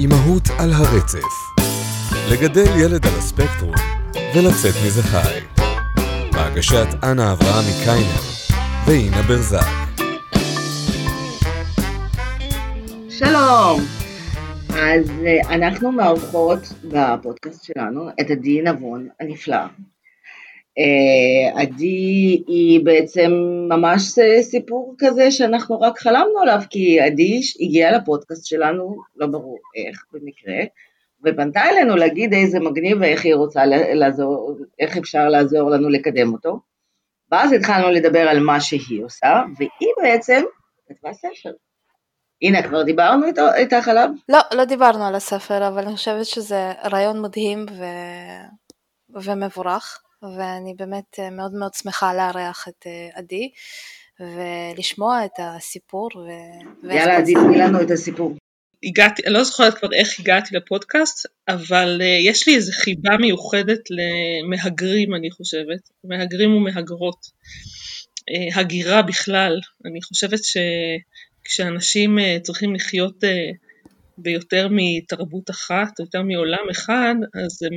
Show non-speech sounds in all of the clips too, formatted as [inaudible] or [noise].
אימהות על הרצף. לגדל ילד על הספקטרום ולצאת מזה חי. בהגשת אנה אברהמי קיינר ואינה ברזק. שלום. אז אה, אנחנו מארחות בפודקאסט שלנו את עדי נבון הנפלאה. אה, עדי היא בעצם ממש סיפור כזה שאנחנו רק חלמנו עליו, כי עדי הגיעה לפודקאסט שלנו, לא ברור איך, במקרה, ופנתה אלינו להגיד איזה מגניב ואיך היא רוצה לעזור, איך אפשר לעזור לנו לקדם אותו. ואז התחלנו לדבר על מה שהיא עושה, והיא בעצם כתבה ספר. הנה, כבר דיברנו איתו, איתך עליו? לא, לא דיברנו על הספר, אבל אני חושבת שזה רעיון מדהים ו... ומבורך. ואני באמת אה, מאוד מאוד שמחה לארח את אה, עדי ולשמוע את הסיפור. ו... יאללה עדי, תני לנו את הסיפור. הגעתי, אני לא זוכרת כבר איך הגעתי לפודקאסט, אבל uh, יש לי איזו חיבה מיוחדת למהגרים, אני חושבת, מהגרים ומהגרות. Uh, הגירה בכלל, אני חושבת שכשאנשים uh, צריכים לחיות uh, ביותר מתרבות אחת, יותר מעולם אחד, אז זה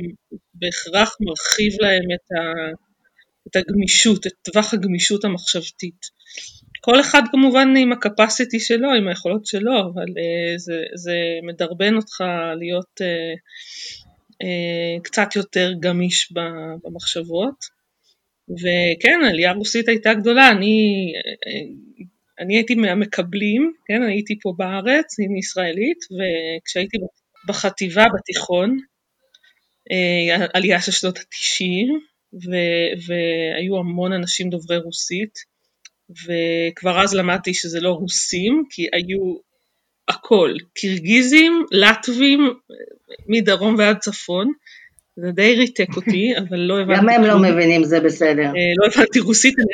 בהכרח מרחיב להם את, ה, את הגמישות, את טווח הגמישות המחשבתית. כל אחד כמובן עם הקפסיטי שלו, עם היכולות שלו, אבל uh, זה, זה מדרבן אותך להיות uh, uh, קצת יותר גמיש במחשבות. וכן, העלייה הרוסית הייתה גדולה, אני אני הייתי מהמקבלים, כן, אני הייתי פה בארץ, אני ישראלית, וכשהייתי בחטיבה בתיכון, אה, עלייה של שנות התשעים, והיו המון אנשים דוברי רוסית, וכבר אז למדתי שזה לא רוסים, כי היו הכל, קירגיזים, לטבים, מדרום ועד צפון, זה די ריתק אותי, [laughs] אבל לא הבנתי... גם הם לא מבינים, זה בסדר. אה, לא הבנתי רוסית, אני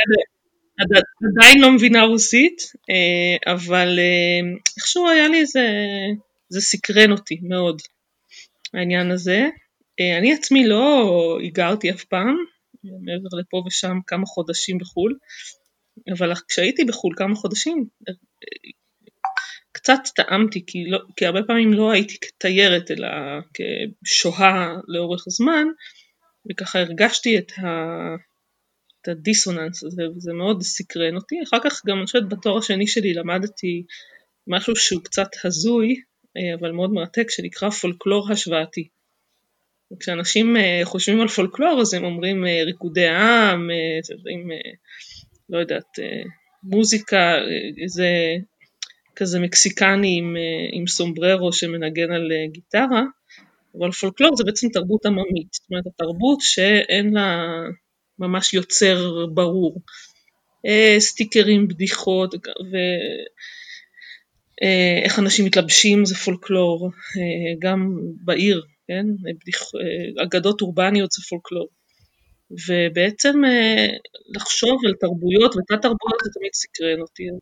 עדיין לא מבינה רוסית, אה, אבל אה, איכשהו היה לי איזה, זה סקרן אותי מאוד, העניין הזה. אה, אני עצמי לא היגרתי אף פעם, מעבר לפה ושם כמה חודשים בחו"ל, אבל כשהייתי בחו"ל כמה חודשים, קצת טעמתי, כי, לא, כי הרבה פעמים לא הייתי כתיירת, אלא כשוהה לאורך זמן, וככה הרגשתי את ה... את הדיסוננס הזה, וזה מאוד סקרן אותי. אחר כך גם אני חושבת בתואר השני שלי למדתי משהו שהוא קצת הזוי, אה, אבל מאוד מרתק, שנקרא פולקלור השוואתי. כשאנשים אה, חושבים על פולקלור אז הם אומרים אה, ריקודי עם, עם, לא יודעת, מוזיקה, איזה כזה מקסיקני עם, עם סומבררו שמנגן על גיטרה, אבל פולקלור זה בעצם תרבות עממית, זאת אומרת התרבות שאין לה ממש יוצר ברור. אה, סטיקרים, בדיחות, ואיך אה, אנשים מתלבשים זה פולקלור, אה, גם בעיר, כן? בדיח... אגדות אורבניות זה פולקלור. ובעצם לחשוב על תרבויות ותת תרבויות זה תמיד סקרן אותי, אז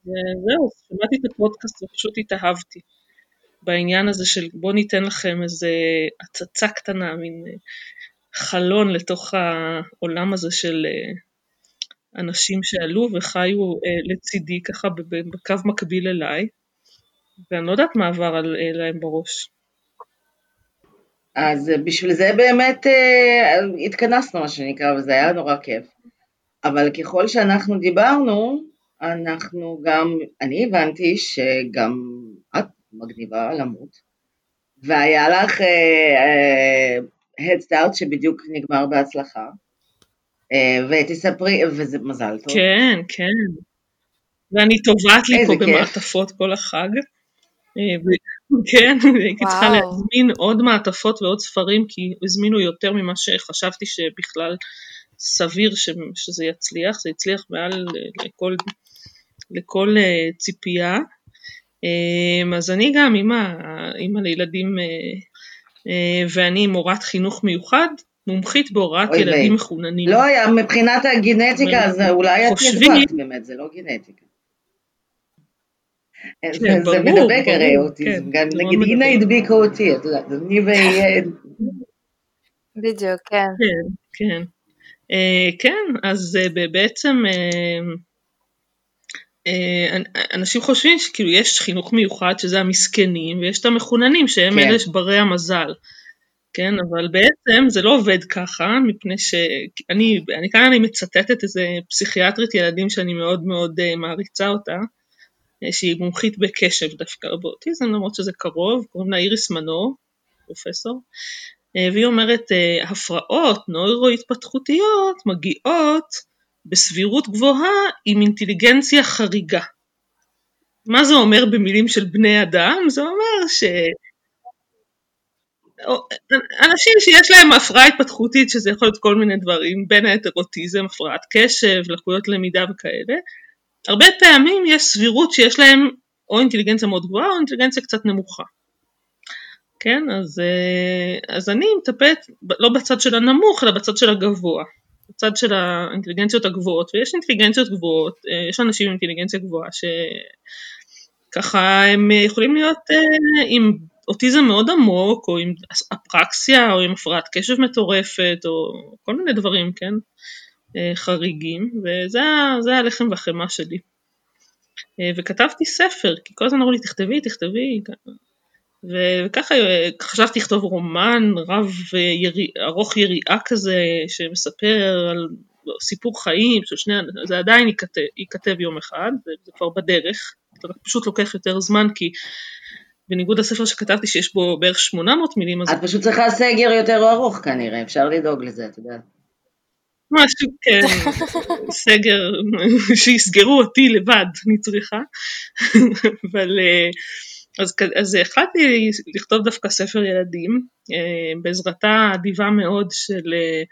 זהו, שמעתי את הפודקאסט ופשוט התאהבתי בעניין הזה של בוא ניתן לכם איזה הצצה קטנה, מין חלון לתוך העולם הזה של אה, אנשים שעלו וחיו אה, לצידי ככה בקו מקביל אליי, ואני לא יודעת מה עבר להם בראש. אז בשביל זה באמת אה, התכנסנו מה שנקרא, וזה היה נורא כיף. אבל ככל שאנחנו דיברנו, אנחנו גם, אני הבנתי שגם את מגניבה למות, והיה לך אה, אה, Head Start שבדיוק נגמר בהצלחה. אה, ותספרי, וזה מזל טוב. כן, כן. ואני טובעת לי פה כיף. במעטפות כל החג. אה, [laughs] כן, הייתי צריכה להזמין עוד מעטפות ועוד ספרים, כי הזמינו יותר ממה שחשבתי שבכלל סביר שזה יצליח, זה הצליח מעל לכל, לכל אה, ציפייה. אז אני גם אימא, אימא לילדים אה, ואני מורת חינוך מיוחד, מומחית בהוראת ילדים מחוננים. לא היה, מבחינת הגנטיקה, אז אולי את נדבקת באמת, זה לא גנטיקה. כן, זה, ברור, זה מדבק ברור, הרי אותי, כן, גם נגיד הנה הדביקה אותי, את יודעת, אני ו... [laughs] בדיוק, כן. כן, כן. Uh, כן, אז בעצם אה, אנשים חושבים שכאילו יש חינוך מיוחד שזה המסכנים ויש את המחוננים שהם כן. אלה ברי המזל. כן, אבל בעצם זה לא עובד ככה, מפני שאני אני כאן אני מצטטת איזה פסיכיאטרית ילדים שאני מאוד מאוד uh, מעריצה אותה, uh, שהיא מומחית בקשב דווקא באוטיזם, למרות שזה קרוב, קוראים לה איריס מנור, פרופסור, והיא אומרת, הפרעות נוירו-התפתחותיות מגיעות בסבירות גבוהה עם אינטליגנציה חריגה. מה זה אומר במילים של בני אדם? זה אומר ש... אנשים שיש להם הפרעה התפתחותית, שזה יכול להיות כל מיני דברים, בין היתר אוטיזם, הפרעת קשב, לקויות למידה וכאלה, הרבה פעמים יש סבירות שיש להם או אינטליגנציה מאוד גבוהה או אינטליגנציה קצת נמוכה. כן, אז, אה, אז אני מטפלת לא בצד של הנמוך, אלא בצד של הגבוה. בצד של האינטליגנציות הגבוהות, ויש אינטליגנציות גבוהות, אה, יש אנשים עם אינטליגנציה גבוהה שככה הם יכולים להיות אה, עם אוטיזם מאוד עמוק, או עם אפרקסיה, או עם הפרעת קשב מטורפת, או כל מיני דברים, כן, אה, חריגים, וזה הלחם והחמאה שלי. וכתבתי ספר, כי כל הזמן אמרו לי תכתבי, תכתבי, וככה חשבתי לכתוב רומן רב ירי, ארוך יריעה כזה שמספר על סיפור חיים של שני, זה עדיין ייכתב, ייכתב יום אחד, זה, זה כבר בדרך, זה פשוט לוקח יותר זמן כי בניגוד לספר שכתבתי שיש בו בערך 800 מילים. את פשוט צריכה סגר יותר ארוך כנראה, אפשר לדאוג לזה, את יודעת. משהו, כן, [laughs] סגר, שיסגרו אותי לבד, אני צריכה, [laughs] אבל... אז, אז החלטתי לכתוב דווקא ספר ילדים, אה, בעזרתה האדיבה מאוד של אה,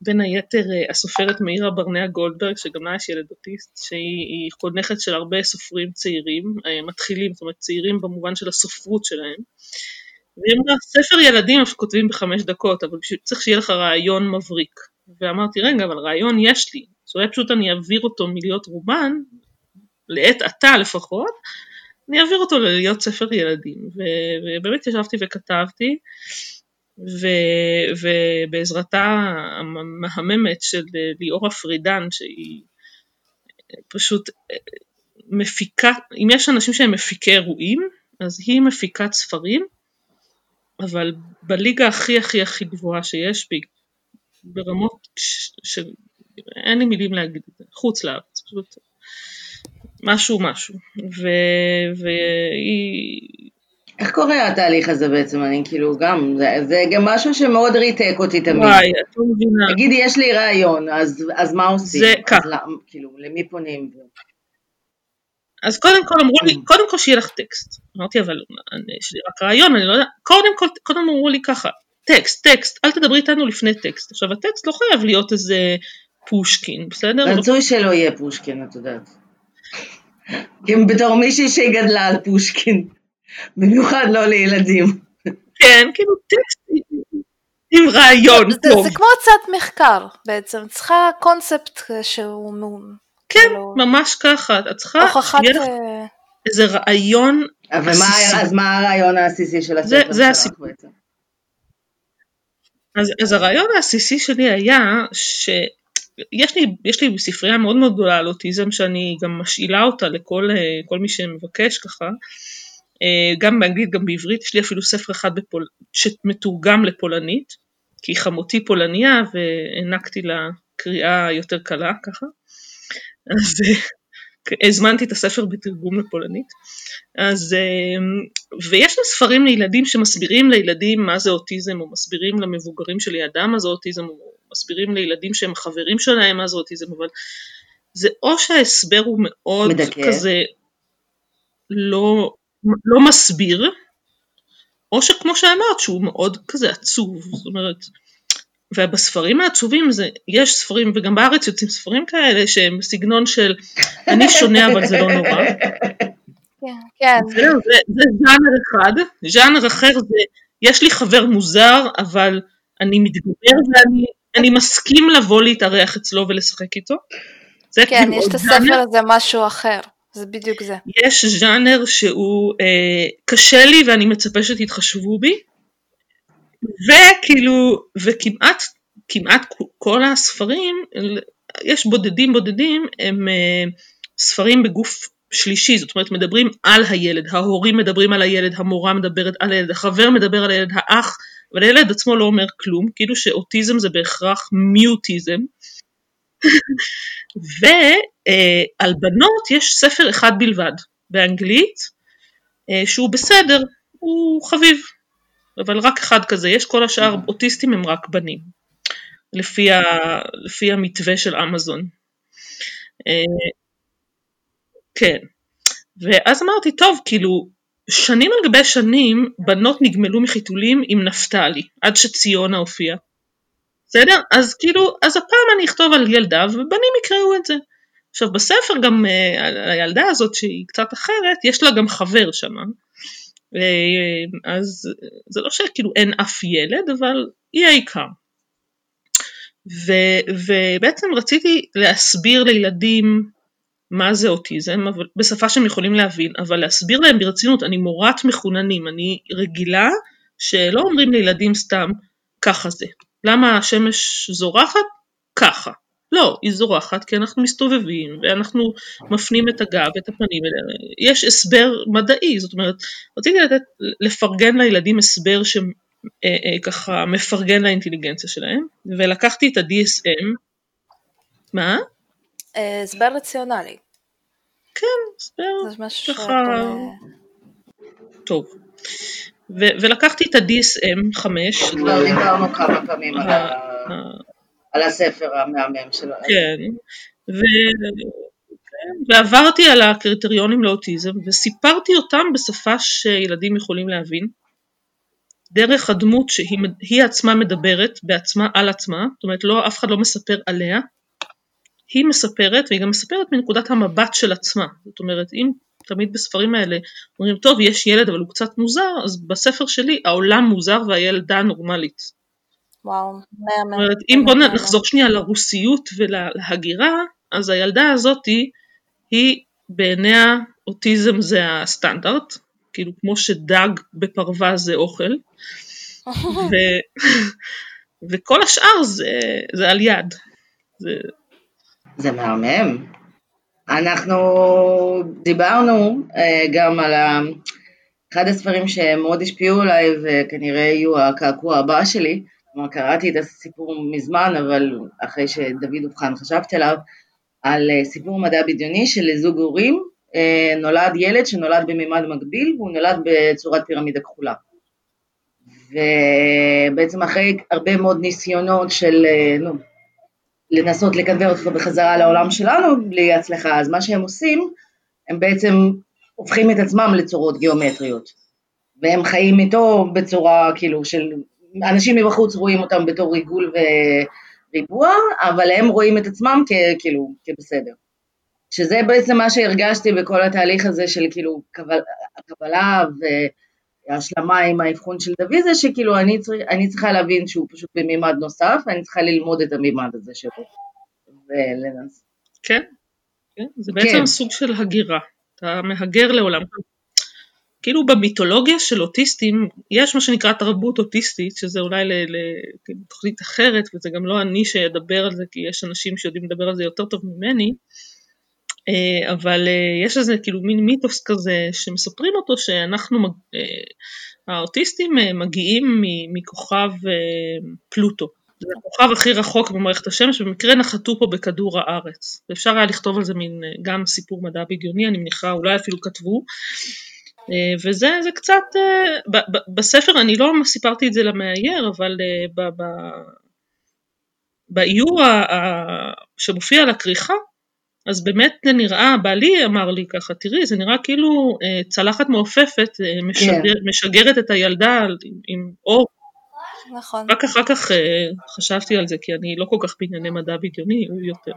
בין היתר אה, הסופרת מאירה ברנע גולדברג, שגם לה יש ילד אוטיסט, שהיא חונכת של הרבה סופרים צעירים, מתחילים, זאת אומרת צעירים במובן של הסופרות שלהם. והיא אמרה, ספר ילדים כותבים בחמש דקות, אבל צריך שיהיה לך רעיון מבריק. ואמרתי, רגע, אבל רעיון יש לי, אז אולי פשוט אני אעביר אותו מלהיות רומן, לעת עתה לפחות, אני אעביר אותו להיות ספר ילדים, ובאמת ישבתי וכתבתי, ו, ובעזרתה המהממת של ליאורה פרידן, שהיא פשוט מפיקה, אם יש אנשים שהם מפיקי אירועים, אז היא מפיקת ספרים, אבל בליגה הכי הכי הכי גבוהה שיש בי, ברמות של, אין לי מילים להגיד חוץ לארץ, פשוט משהו משהו, והיא... איך קורה התהליך הזה בעצם? אני כאילו גם, זה, זה גם משהו שמאוד ריתק אותי תמיד. וואי, את לא מבינה. תגידי, יש לי רעיון, אז, אז מה עושים? זה ככה. כאילו, למי פונים? אז קודם כל אמרו לי, קודם כל שיהיה לך טקסט. אמרתי, אבל יש לי רק רעיון, אני לא יודע, קודם כל, קודם אמרו לי ככה, טקסט, טקסט, אל תדברי איתנו לפני טקסט. עכשיו, הטקסט לא חייב להיות איזה פושקין, בסדר? רצוי שלא יהיה פושקין, את יודעת. גם בתור מישהי שגדלה על פושקין, במיוחד לא לילדים. כן, כאילו טקסט עם רעיון זה, טוב. זה כמו הצעת מחקר בעצם, צריכה קונספט שהוא... כן, כאילו... ממש ככה, את צריכה הוכחת... לך אה, איזה רעיון אבל עסיסי. מה, אז מה הרעיון העסיסי של זה- הספר זה שלך הסיפור. בעצם? אז, אז הרעיון העסיסי שלי היה שיש לי, יש לי ספרייה מאוד מאוד גדולה על אוטיזם שאני גם משאילה אותה לכל אה, מי שמבקש ככה, אה, גם באנגלית גם בעברית, יש לי אפילו ספר אחד בפול, שמתורגם לפולנית, כי חמותי פולניה והענקתי לה קריאה יותר קלה ככה, אז אה, הזמנתי את הספר בתרגום לפולנית. אז, ויש לי ספרים לילדים שמסבירים לילדים מה זה אוטיזם, או מסבירים למבוגרים שלידם מה זה אוטיזם, או מסבירים לילדים שהם חברים שלהם מה זה אוטיזם, אבל זה או שההסבר הוא מאוד מדכא. כזה לא, לא מסביר, או שכמו שאמרת שהוא מאוד כזה עצוב, זאת אומרת, ובספרים העצובים זה, יש ספרים, וגם בארץ יוצאים ספרים כאלה שהם בסגנון של אני שונה אבל זה לא נורא, כן, כן. זה, זה ז'אנר אחד, ז'אנר אחר זה יש לי חבר מוזר אבל אני מתגבר ואני אני מסכים לבוא להתארח אצלו ולשחק איתו. זה כן, כאילו יש את הספר ז'אנר. הזה משהו אחר, זה בדיוק זה. יש ז'אנר שהוא אה, קשה לי ואני מצפה שתתחשבו בי, וכאילו, וכמעט כמעט כל הספרים, יש בודדים בודדים, הם אה, ספרים בגוף שלישי, זאת אומרת מדברים על הילד, ההורים מדברים על הילד, המורה מדברת על הילד, החבר מדבר על הילד, האח, אבל הילד עצמו לא אומר כלום, כאילו שאוטיזם זה בהכרח מיוטיזם. [laughs] ועל בנות יש ספר אחד בלבד, באנגלית, אה, שהוא בסדר, הוא חביב, אבל רק אחד כזה, יש כל השאר אוטיסטים הם רק בנים, לפי, ה, לפי המתווה של אמזון. אה, כן, ואז אמרתי, טוב, כאילו, שנים על גבי שנים בנות נגמלו מחיתולים עם נפתלי, עד שציונה הופיעה. בסדר? אז כאילו, אז הפעם אני אכתוב על ילדה ובנים יקראו את זה. עכשיו בספר גם uh, הילדה הזאת שהיא קצת אחרת, יש לה גם חבר שם. Uh, אז זה לא שכאילו אין אף ילד, אבל היא העיקר. ו, ובעצם רציתי להסביר לילדים מה זה אוטיזם, אבל, בשפה שהם יכולים להבין, אבל להסביר להם ברצינות, אני מורת מחוננים, אני רגילה שלא אומרים לילדים סתם ככה זה. למה השמש זורחת? ככה. לא, היא זורחת כי אנחנו מסתובבים ואנחנו מפנים את הגב ואת הפנים אליה. יש הסבר מדעי, זאת אומרת, רציתי לתת, לפרגן לילדים הסבר שככה אה, מפרגן לאינטליגנציה שלהם, ולקחתי את ה-DSM, מה? אה, הסבר רציונלי. כן, הסבר ככה... טוב. ו- ולקחתי את ה-DSM 5. כבר דיברנו כמה פעמים על, ה- על הספר המהמם שלו. כן, ו- כן, ועברתי על הקריטריונים לאוטיזם וסיפרתי אותם בשפה שילדים יכולים להבין. דרך הדמות שהיא עצמה מדברת בעצמה על עצמה, זאת אומרת לא, אף אחד לא מספר עליה, היא מספרת והיא גם מספרת מנקודת המבט של עצמה, זאת אומרת אם תמיד בספרים האלה אומרים טוב יש ילד אבל הוא קצת מוזר אז בספר שלי העולם מוזר והילדה נורמלית. וואו, מהמם. אם בוא נחזור שנייה לרוסיות ולהגירה אז הילדה הזאתי היא בעיניה אוטיזם זה הסטנדרט כאילו כמו שדג בפרווה זה אוכל [laughs] ו... [laughs] וכל השאר זה, זה על יד. זה... זה מהמם. אנחנו דיברנו uh, גם על. אחד הספרים שמאוד השפיעו עליי וכנראה יהיו הקעקוע הבא שלי, כלומר קראתי את הסיפור מזמן אבל אחרי שדוד אובחן חשבתי עליו, על uh, סיפור מדע בדיוני של זוג הורים, uh, נולד ילד שנולד במימד מקביל והוא נולד בצורת פירמידה כחולה. ובעצם אחרי הרבה מאוד ניסיונות של, נו, לנסות לקנבר אותו בחזרה לעולם שלנו בלי הצלחה, אז מה שהם עושים, הם בעצם הופכים את עצמם לצורות גיאומטריות, והם חיים איתו בצורה כאילו של, אנשים מבחוץ רואים אותם בתור ריגול וריבוע, אבל הם רואים את עצמם כאילו כבסדר. שזה בעצם מה שהרגשתי בכל התהליך הזה של כאילו הקבלה והשלמה עם האבחון של דוד זה שכאילו אני, צריך, אני צריכה להבין שהוא פשוט במימד נוסף ואני צריכה ללמוד את המימד הזה שלו ולנס. כן, כן, זה בעצם כן. סוג של הגירה, אתה מהגר לעולם. כאילו במיתולוגיה של אוטיסטים יש מה שנקרא תרבות אוטיסטית שזה אולי לתוכנית אחרת וזה גם לא אני שאדבר על זה כי יש אנשים שיודעים לדבר על זה יותר טוב ממני אבל אה, יש איזה כאילו מין מיתוס כזה שמספרים אותו שאנחנו, אה, האוטיסטים מגיעים מכוכב פלוטו. זה הכוכב הכי רחוק במערכת השמש, במקרה נחתו פה בכדור הארץ. ואפשר היה לכתוב על זה מין גם סיפור מדע בדיוני, אני מניחה, אולי אפילו כתבו. וזה זה קצת, בספר אני לא סיפרתי את זה למאייר, אבל באיור שמופיע על הכריכה, אז באמת זה נראה, בעלי אמר לי ככה, תראי, זה נראה כאילו אה, צלחת מעופפת אה, משגר, כן. משגרת את הילדה עם, אור. נכון. רק אחר כך אה, חשבתי על זה, כי אני לא כל כך בענייני מדע בדיוני, הוא יותר.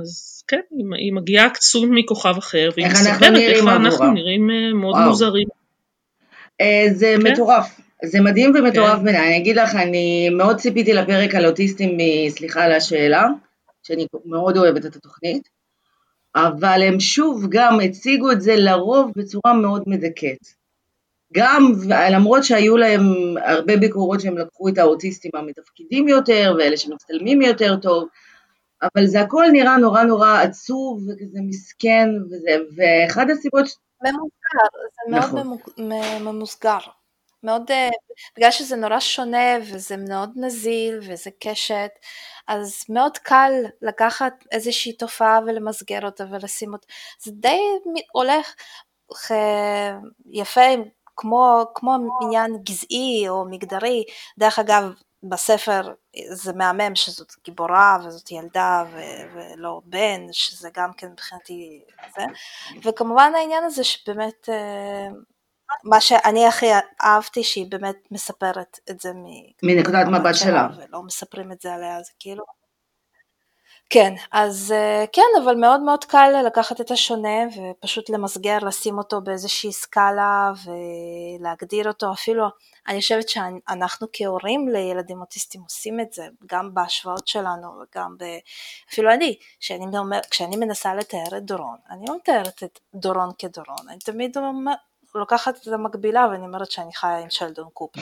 אז כן, היא, מגיעה קצום מכוכב אחר, והיא מספרת איך אנחנו נראים מאוד וואו. מוזרים. זה כן? מטורף. זה מדהים ומטורף כן. בעיניי, אני אגיד לך, אני מאוד ציפיתי לפרק על אוטיסטים, סליחה על השאלה, שאני מאוד אוהבת את התוכנית, אבל הם שוב גם הציגו את זה לרוב בצורה מאוד מדכאת. גם למרות שהיו להם הרבה ביקורות שהם לקחו את האוטיסטים המתפקידים יותר ואלה שמצטלמים יותר טוב, אבל זה הכל נראה נורא נורא עצוב וכזה מסכן וזה, ואחד הסיבות... ממוסגר, זה מאוד נכון. ממוסגר. מאוד, אה, בגלל שזה נורא שונה וזה מאוד נזיל וזה קשת, אז מאוד קל לקחת איזושהי תופעה ולמסגר אותה ולשים אותה, זה די הולך יפה כמו, כמו עניין גזעי או מגדרי, דרך אגב בספר זה מהמם שזאת גיבורה וזאת ילדה ו- ולא בן, שזה גם כן מבחינתי זה, וכמובן העניין הזה שבאמת אה, מה שאני הכי אהבתי שהיא באמת מספרת את זה מנקודת מבט שלה, ולא מספרים את זה עליה, זה כאילו כן, אז אה, כן, אבל מאוד מאוד קל לקחת את השונה ופשוט למסגר, לשים אותו באיזושהי סקאלה ולהגדיר אותו, אפילו אני חושבת שאנחנו כהורים לילדים אוטיסטים עושים את זה, גם בהשוואות שלנו וגם ב... אפילו אני, כשאני, אומר, כשאני מנסה לתאר את דורון, אני לא מתארת את דורון כדורון, אני תמיד אומר, לוקחת את המקבילה ואני אומרת שאני חיה עם שלדון קופר,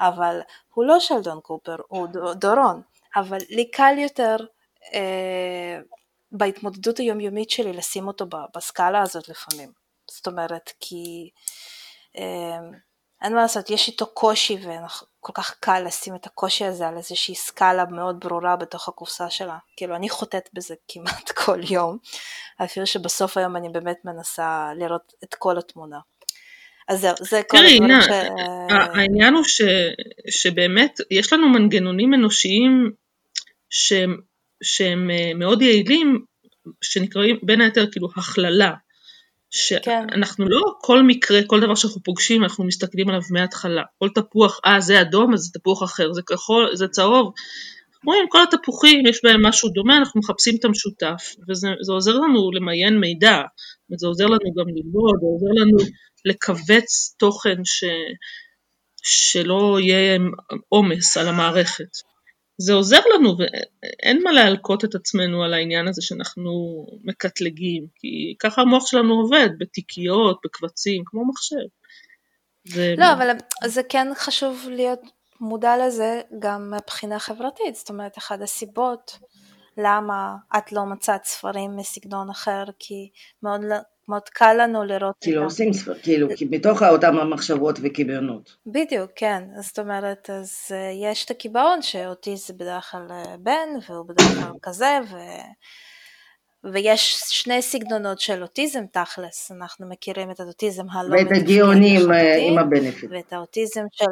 אבל הוא לא שלדון קופר, הוא דורון, אבל לי קל יותר אה, בהתמודדות היומיומית שלי לשים אותו בסקאלה הזאת לפעמים. זאת אומרת, כי אה, אין מה לעשות, יש איתו קושי וכל כך קל לשים את הקושי הזה על איזושהי סקאלה מאוד ברורה בתוך הקופסה שלה. כאילו, אני חוטאת בזה כמעט [laughs] כל יום, אפילו שבסוף היום אני באמת מנסה לראות את כל התמונה. אז זהו, זה כל הדברים ש... העניין הוא ש, שבאמת יש לנו מנגנונים אנושיים שהם שהם אה, מאוד יעילים, שנקראים בין היתר כאילו הכללה. שאנחנו כן. לא כל מקרה, כל דבר שאנחנו פוגשים, אנחנו מסתכלים עליו מההתחלה. כל תפוח, אה זה אדום, אז זה תפוח אחר, זה כחול, זה צהוב. רואים, כל התפוחים יש בהם משהו דומה, אנחנו מחפשים את המשותף, וזה עוזר לנו למיין מידע, וזה עוזר לנו גם ללמוד, זה עוזר לנו לכווץ תוכן ש, שלא יהיה עומס על המערכת. זה עוזר לנו ואין מה להלקות את עצמנו על העניין הזה שאנחנו מקטלגים, כי ככה המוח שלנו עובד, בתיקיות, בקבצים, כמו מחשב. זה... לא, אבל זה כן חשוב להיות מודע לזה גם מבחינה חברתית, זאת אומרת, אחת הסיבות למה את לא מצאת ספרים מסגנון אחר, כי מאוד מאוד קל לנו לראות כי לא עושים ספר, כאילו, כי מתוך אותם המחשבות וקיבעונות. בדיוק, כן, זאת אומרת, אז uh, יש את הקיבעון שאותי זה בדרך כלל אה, בן, והוא בדרך כלל כזה, ו... ויש שני סגנונות של אוטיזם תכלס, אנחנו מכירים את האוטיזם הלא ואת הגאונים אה, עם הבנפיט. ואת האוטיזם של...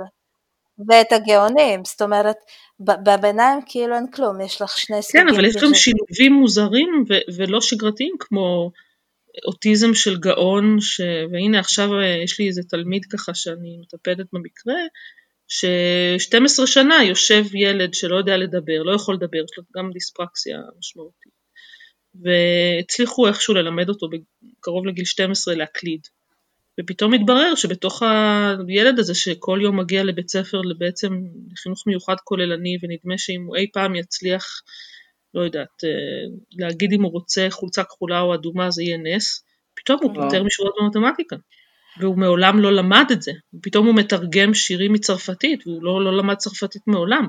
ואת הגאונים, זאת אומרת, בביניים כאילו אין כלום, יש לך שני סוגים. כן, אבל יש גם שילובים מוזרים ו- ולא שגרתיים כמו אוטיזם של גאון, ש... והנה עכשיו אה, יש לי איזה תלמיד ככה שאני מטפלת במקרה, ש-12 שנה יושב ילד שלא יודע לדבר, לא יכול לדבר, יש לו גם דיספרקסיה משמעותית. והצליחו איכשהו ללמד אותו קרוב לגיל 12 להקליד. ופתאום התברר שבתוך הילד הזה שכל יום מגיע לבית ספר בעצם לחינוך מיוחד כוללני ונדמה שאם הוא אי פעם יצליח לא יודעת, אה, להגיד אם הוא רוצה חולצה כחולה או אדומה זה יהיה נס, פתאום הוא פותר משורות במתמטיקה. והוא מעולם לא למד את זה, פתאום הוא מתרגם שירים מצרפתית, והוא לא, לא למד צרפתית מעולם.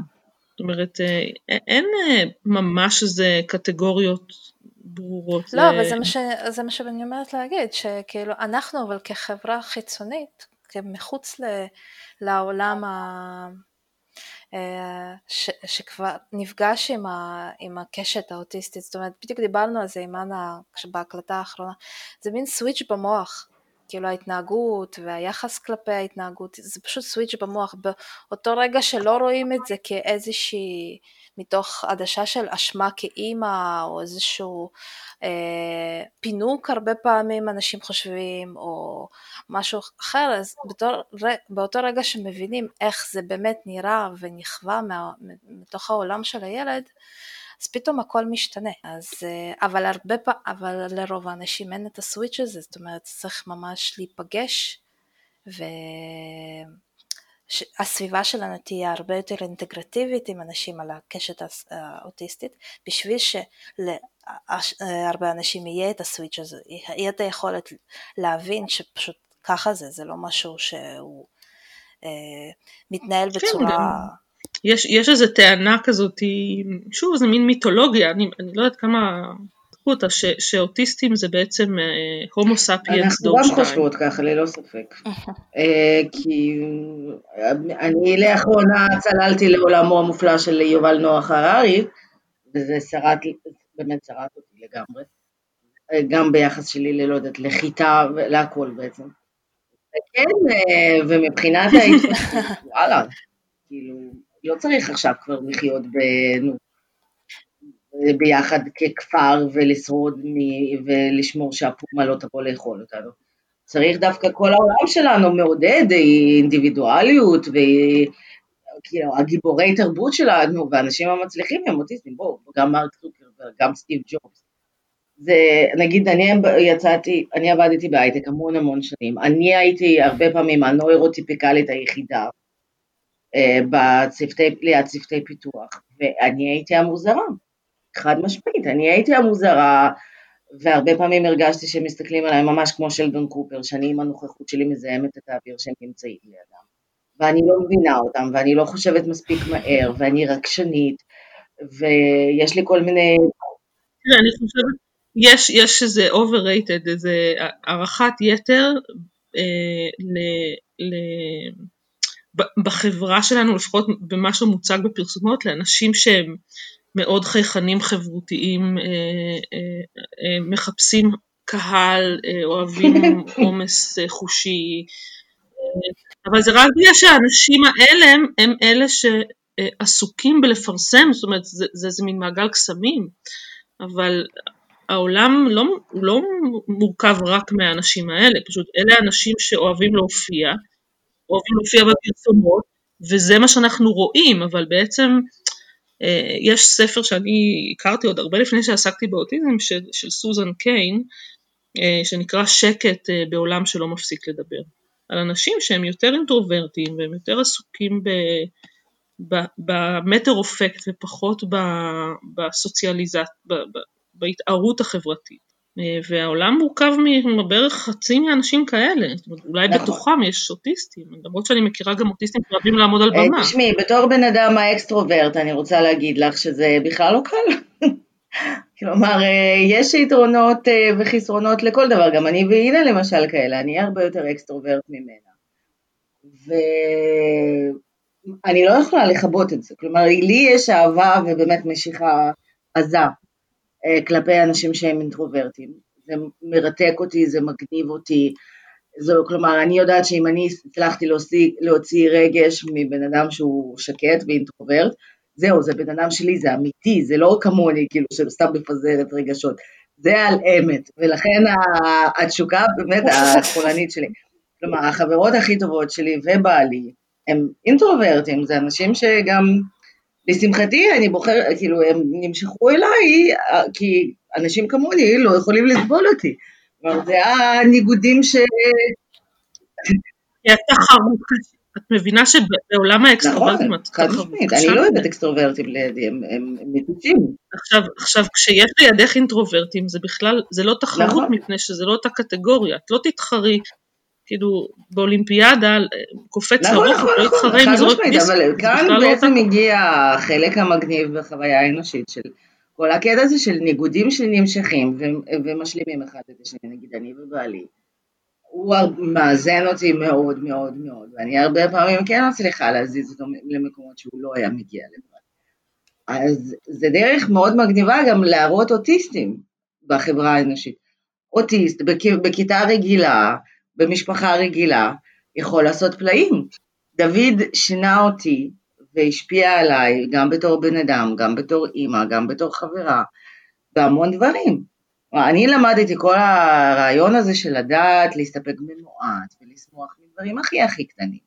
זאת אומרת, אה, אין אה, ממש איזה קטגוריות ברורות. לא, אבל זה מה, ש... זה מה שאני אומרת להגיד, שכאילו אנחנו אבל כחברה חיצונית, מחוץ ל... לעולם ה... ש, שכבר נפגש עם, ה, עם הקשת האוטיסטית, זאת אומרת בדיוק דיברנו על זה עם אנה בהקלטה האחרונה, זה מין סוויץ' במוח, כאילו ההתנהגות והיחס כלפי ההתנהגות, זה פשוט סוויץ' במוח, באותו רגע שלא רואים את זה כאיזושהי מתוך עדשה של אשמה כאימא או איזשהו אה, פינוק הרבה פעמים אנשים חושבים או משהו אחר אז בתור, באותו רגע שמבינים איך זה באמת נראה ונכווה מתוך העולם של הילד אז פתאום הכל משתנה, אז, אה, אבל הרבה פעמים, אבל לרוב האנשים אין את הסוויץ' הזה, זאת אומרת צריך ממש להיפגש ו... הסביבה שלנו תהיה הרבה יותר אינטגרטיבית עם אנשים על הקשת האוטיסטית, בשביל שלהרבה אנשים יהיה את הסוויץ' הזה, יהיה את היכולת להבין שפשוט ככה זה, זה לא משהו שהוא אה, מתנהל כן, בצורה... יש, יש איזו טענה כזאת, שוב זה מין מיתולוגיה, אני, אני לא יודעת כמה לקחו אותה, ש, שאוטיסטים זה בעצם הומו ספיאנס דור 2. אנחנו גם חושבות ככה, ללא ספק. [laughs] אה, כי אני לאחרונה צללתי לעולמו המופלא של יובל נוח הררי, וזה שרד, באמת שרד אותי לגמרי. אה, גם ביחס שלי ללא יודעת, לחיטה ולהכל בעצם. כן, אה, ומבחינת [laughs] ההתפתחות, וואלה, כאילו, לא צריך עכשיו כבר לחיות ב... ביחד ככפר ולשרוד מ... ולשמור שהפומה לא תבוא לאכול אותנו. צריך דווקא כל העולם שלנו מעודד אינדיבידואליות וכאילו הגיבורי תרבות שלנו והאנשים המצליחים הם אוטיסטים, בואו, גם מרק צוקרברג, גם סטיב ג'ובס. זה, נגיד אני יצאתי, אני עבדתי בהייטק המון המון שנים, אני הייתי הרבה פעמים הנוירוטיפיקלית היחידה אה, בצוותי, ליד צוותי פיתוח, ואני הייתי המוזרה, חד משמעית, אני הייתי המוזרה, והרבה פעמים הרגשתי שהם מסתכלים עליי ממש כמו שלדון קופר, שאני עם הנוכחות שלי מזהמת את האוויר שהם נמצאים לידם, ואני לא מבינה אותם, ואני לא חושבת מספיק מהר, ואני רגשנית, ויש לי כל מיני... תראה, אני חושבת יש, יש איזה overrated, איזה הערכת יתר אה, ל, ל, בחברה שלנו, לפחות במה שמוצג בפרסומות, לאנשים שהם מאוד חייכנים חברותיים, אה, אה, אה, מחפשים קהל, אוהבים [laughs] עומס חושי, אבל זה רק בגלל שהאנשים האלה הם, הם אלה שעסוקים בלפרסם, זאת אומרת זה, זה, זה מין מעגל קסמים, אבל העולם לא, הוא לא מורכב רק מהאנשים האלה, פשוט אלה האנשים שאוהבים להופיע, אוהבים להופיע בפרסומות, וזה מה שאנחנו רואים, אבל בעצם אה, יש ספר שאני הכרתי עוד הרבה לפני שעסקתי באוטיזם של, של סוזן קיין, אה, שנקרא שקט אה, בעולם שלא מפסיק לדבר. על אנשים שהם יותר אינטרוברטים והם יותר עסוקים ב... במטר אופקט ופחות בסוציאליזציה, בהתערות החברתית. אה, והעולם מורכב מבערך חצי מאנשים כאלה, זאת אומרת, אולי נכון. בתוכם יש אוטיסטים, למרות שאני מכירה גם אוטיסטים שאוהבים לעמוד על אה, במה. תשמעי, בתור בן אדם האקסטרוברט, אני רוצה להגיד לך שזה בכלל לא קל. [laughs] כלומר, אה, יש יתרונות וחסרונות לכל דבר, גם אני והנה למשל כאלה, אני הרבה יותר אקסטרוברט ממנה. ואני לא יכולה לכבות את זה, כלומר, לי יש אהבה ובאמת משיכה עזה כלפי אנשים שהם אינטרוברטים. זה מרתק אותי, זה מגניב אותי. זו, כלומר, אני יודעת שאם אני הצלחתי להוציא, להוציא רגש מבן אדם שהוא שקט ואינטרוברט, זהו, זה בן אדם שלי, זה אמיתי, זה לא כמוני, כאילו, שסתם מפזרת רגשות. זה על אמת, ולכן התשוקה באמת החולנית שלי. כלומר, החברות הכי טובות שלי ובעלי הם אינטרוברטים, זה אנשים שגם לשמחתי אני בוחר, כאילו הם נמשכו אליי, כי אנשים כמוני לא יכולים לסבול אותי. כלומר זה הניגודים ש... כי התחרות, את מבינה שבעולם האקסטרוברטים את נכון, חד משמעית, אני לא אוהבת אקסטרוברטים לידי, הם. עכשיו, עכשיו, כשיש לידך אינטרוברטים זה בכלל, זה לא תחרות נכון. מפני שזה לא אותה קטגוריה, את לא תתחרי כאילו באולימפיאדה קופץ לרוחב, לא יתחרה עם זורק דיסק. אבל כאן לא בעצם הגיע החלק המגניב בחוויה האנושית של כל הקטע הזה של ניגודים שנמשכים ומשלימים אחד את השני, נגיד אני ובעלי. הוא מאזן אותי מאוד מאוד מאוד, ואני הרבה פעמים כן מצליחה להזיז אותו למקומות שהוא לא היה מגיע לבד. אז זה דרך מאוד מגניבה גם להראות אוטיסטים בחברה האנושית. אוטיסט בכיתה רגילה, במשפחה רגילה יכול לעשות פלאים. דוד שינה אותי והשפיע עליי גם בתור בן אדם, גם בתור אימא, גם בתור חברה, בהמון דברים. אני למדתי כל הרעיון הזה של לדעת להסתפק במועט ולשמוח מדברים הכי הכי קטנים,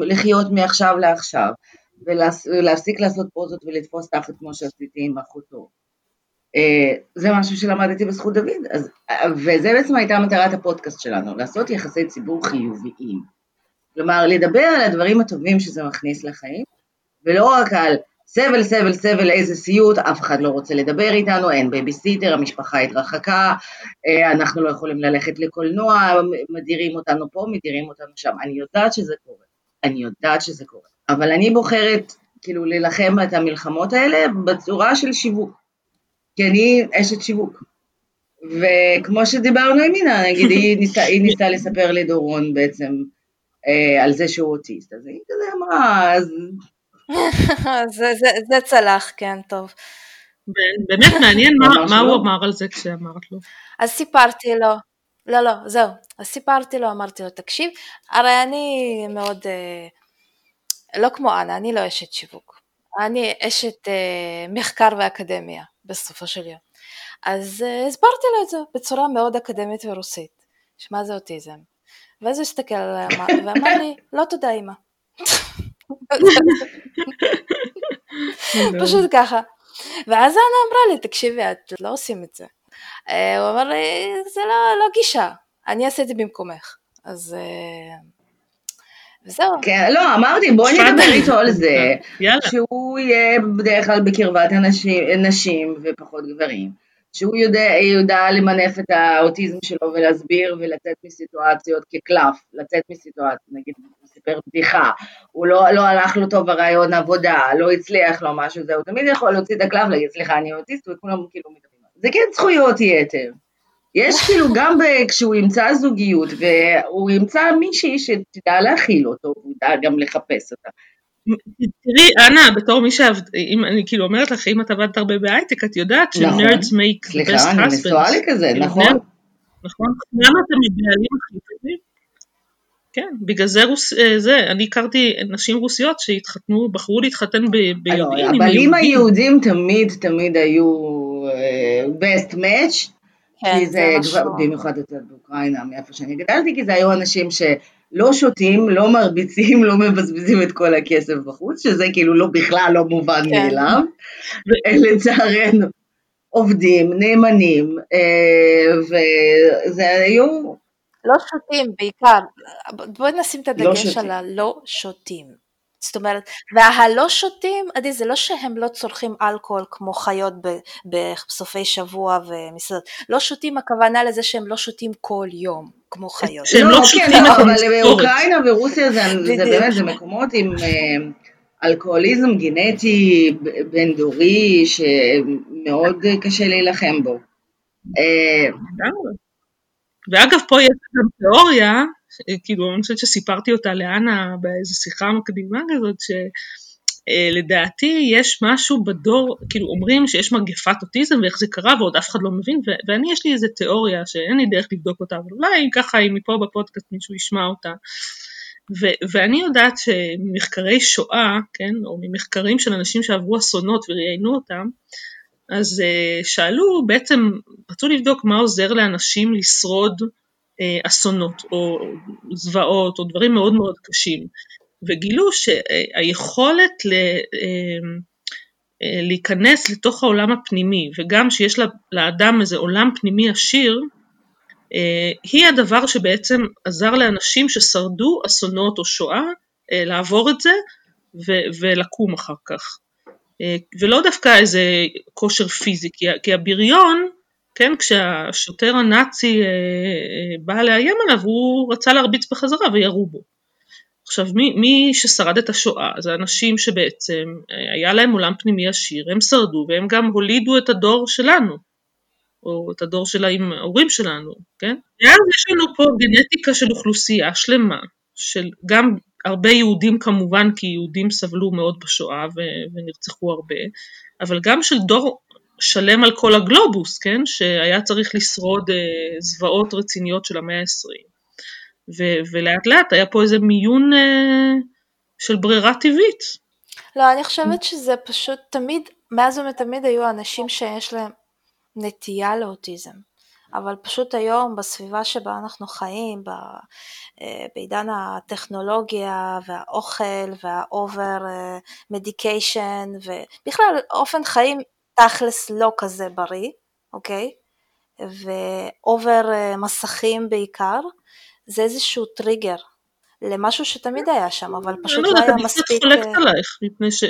ולחיות מעכשיו לעכשיו, ולהפסיק לעשות פוזות ולתפוס תחת כמו שעשיתי עם אחותו. אה, זה משהו שלמדתי בזכות דוד, אז, וזה בעצם הייתה מטרת הפודקאסט שלנו, לעשות יחסי ציבור חיוביים. כלומר, לדבר על הדברים הטובים שזה מכניס לחיים, ולא רק על סבל, סבל, סבל, איזה סיוט, אף אחד לא רוצה לדבר איתנו, אין בייביסיטר, המשפחה התרחקה, אה, אנחנו לא יכולים ללכת לקולנוע, מדירים אותנו פה, מדירים אותנו שם. אני יודעת שזה קורה, אני יודעת שזה קורה. אבל אני בוחרת כאילו להילחם את המלחמות האלה בצורה של שיווק. כי אני אשת שיווק. וכמו שדיברנו עם מינה, נגיד היא [laughs] ניסתה, היא ניסתה לספר לדורון בעצם אה, על זה שהוא אוטיסט, אז היא כזה אמרה, אז... [laughs] זה, זה, זה צלח, כן, טוב. באמת מעניין מה, מה הוא אמר על זה כשאמרת לו. אז סיפרתי לו, לא, לא, זהו, אז סיפרתי לו, אמרתי לו, תקשיב, הרי אני מאוד, אה, לא כמו אנה, אני לא אשת שיווק, אני אשת אה, מחקר ואקדמיה, בסופו של יום. אז uh, הסברתי לו את זה בצורה מאוד אקדמית ורוסית, שמה זה אוטיזם. ואז הוא הסתכל עליי ואמר [laughs] לי, לא תודה אמא. פשוט ככה. ואז אנה אמרה לי, תקשיבי, את לא עושים את זה. Uh, הוא אמר לי, זה לא, לא גישה, אני אעשה את זה במקומך. אז... וזהו. כן, לא, אמרתי, בואי נדבר איתו על זה, [laughs] שהוא יהיה בדרך כלל בקרבת נשים ופחות גברים. שהוא יודע, יודע למנף את האוטיזם שלו ולהסביר ולצאת מסיטואציות כקלף, לצאת מסיטואציות, נגיד הוא סיפר בדיחה, הוא לא, לא הלך לו טוב ברעיון עבודה, לא הצליח לו משהו, זה, הוא תמיד יכול להוציא את הקלף, להגיד סליחה אני אוטיסט וכולם כאילו מדברים. זה כן זכויות יתר. יש כאילו גם ב, כשהוא ימצא זוגיות והוא ימצא מישהי שתדע להכיל אותו, הוא ידע גם לחפש אותה. תראי, אנה, בתור מי שעבד, אם אני כאילו אומרת לך, אם את עבדת הרבה בהייטק, את יודעת ש-nerds make best husbands. סליחה, אני נשואה לי כזה, כאילו, נכון. נכון, למה אתם מבעלים הכי טובים? כן, בגלל זה, רוס, אה, זה, אני הכרתי נשים רוסיות שהתחתנו, בחרו להתחתן ביודעין אבל אם היהודים תמיד תמיד היו uh, best match, כן, כי זה, זה במיוחד יותר באוקראינה, מאיפה שאני גדלתי, כי זה היו אנשים ש... לא שותים, לא מרביצים, לא מבזבזים את כל הכסף בחוץ, שזה כאילו לא בכלל לא מובן כן. מאליו, לצערנו. עובדים, נאמנים, אה, וזה היו... לא שותים בעיקר, בואי נשים את לא הדגש לא על הלא שותים. זאת אומרת, והלא שותים, עדי, זה לא שהם לא צורכים אלכוהול כמו חיות בסופי שבוע ומסעדות, לא שותים הכוונה לזה שהם לא שותים כל יום. כמו חיות. שהם לא, לא שותים כן, את אבל באוקראינה ורוסיה זה, זה באמת, זה מקומות עם אה, אלכוהוליזם גנטי בין דורי שמאוד קשה להילחם בו. אה, ואגב פה יש גם תיאוריה, כאילו אני חושבת שסיפרתי אותה לאנה באיזו שיחה מקדימה כזאת, ש... אה, יש משהו בדור, כאילו אומרים שיש מגפת אוטיזם ואיך זה קרה ועוד אף אחד לא מבין ו- ואני יש לי איזה תיאוריה שאין לי דרך לבדוק אותה אבל אולי אם ככה אם מפה בפודקאסט מישהו ישמע אותה. ו- ואני יודעת שממחקרי שואה, כן, או ממחקרים של אנשים שעברו אסונות וראיינו אותם אז uh, שאלו בעצם, רצו לבדוק מה עוזר לאנשים לשרוד אסונות או זוועות או דברים מאוד מאוד קשים וגילו שהיכולת ל, אמ, אה, להיכנס לתוך העולם הפנימי וגם שיש לאדם איזה עולם פנימי עשיר אה, היא הדבר שבעצם עזר לאנשים ששרדו אסונות או שואה אה, לעבור את זה ו- ולקום אחר כך. ולא דווקא איזה כושר פיזי, כי הבריון, כן, כשהשוטר הנאצי בא לאיים עליו הוא רצה להרביץ בחזרה וירו בו. עכשיו מי, מי ששרד את השואה זה אנשים שבעצם אה, היה להם עולם פנימי עשיר, הם שרדו והם גם הולידו את הדור שלנו, או את הדור של ההורים שלנו, כן? ואז יש לנו פה גנטיקה של אוכלוסייה שלמה, של גם הרבה יהודים כמובן, כי יהודים סבלו מאוד בשואה ונרצחו הרבה, אבל גם של דור שלם על כל הגלובוס, כן? שהיה צריך לשרוד אה, זוועות רציניות של המאה העשרים. ו- ולאט לאט היה פה איזה מיון אה, של ברירה טבעית. לא, אני חושבת שזה פשוט תמיד, מאז ומתמיד היו אנשים שיש להם נטייה לאוטיזם. אבל פשוט היום בסביבה שבה אנחנו חיים, אה, בעידן הטכנולוגיה והאוכל וה over medication ובכלל אופן חיים תכלס לא כזה בריא, אוקיי? ו over אה, מסכים בעיקר, זה איזשהו טריגר למשהו שתמיד היה שם, אבל פשוט לא, לא היה מספיק... אני קצת חולקת עלייך, מפני ש...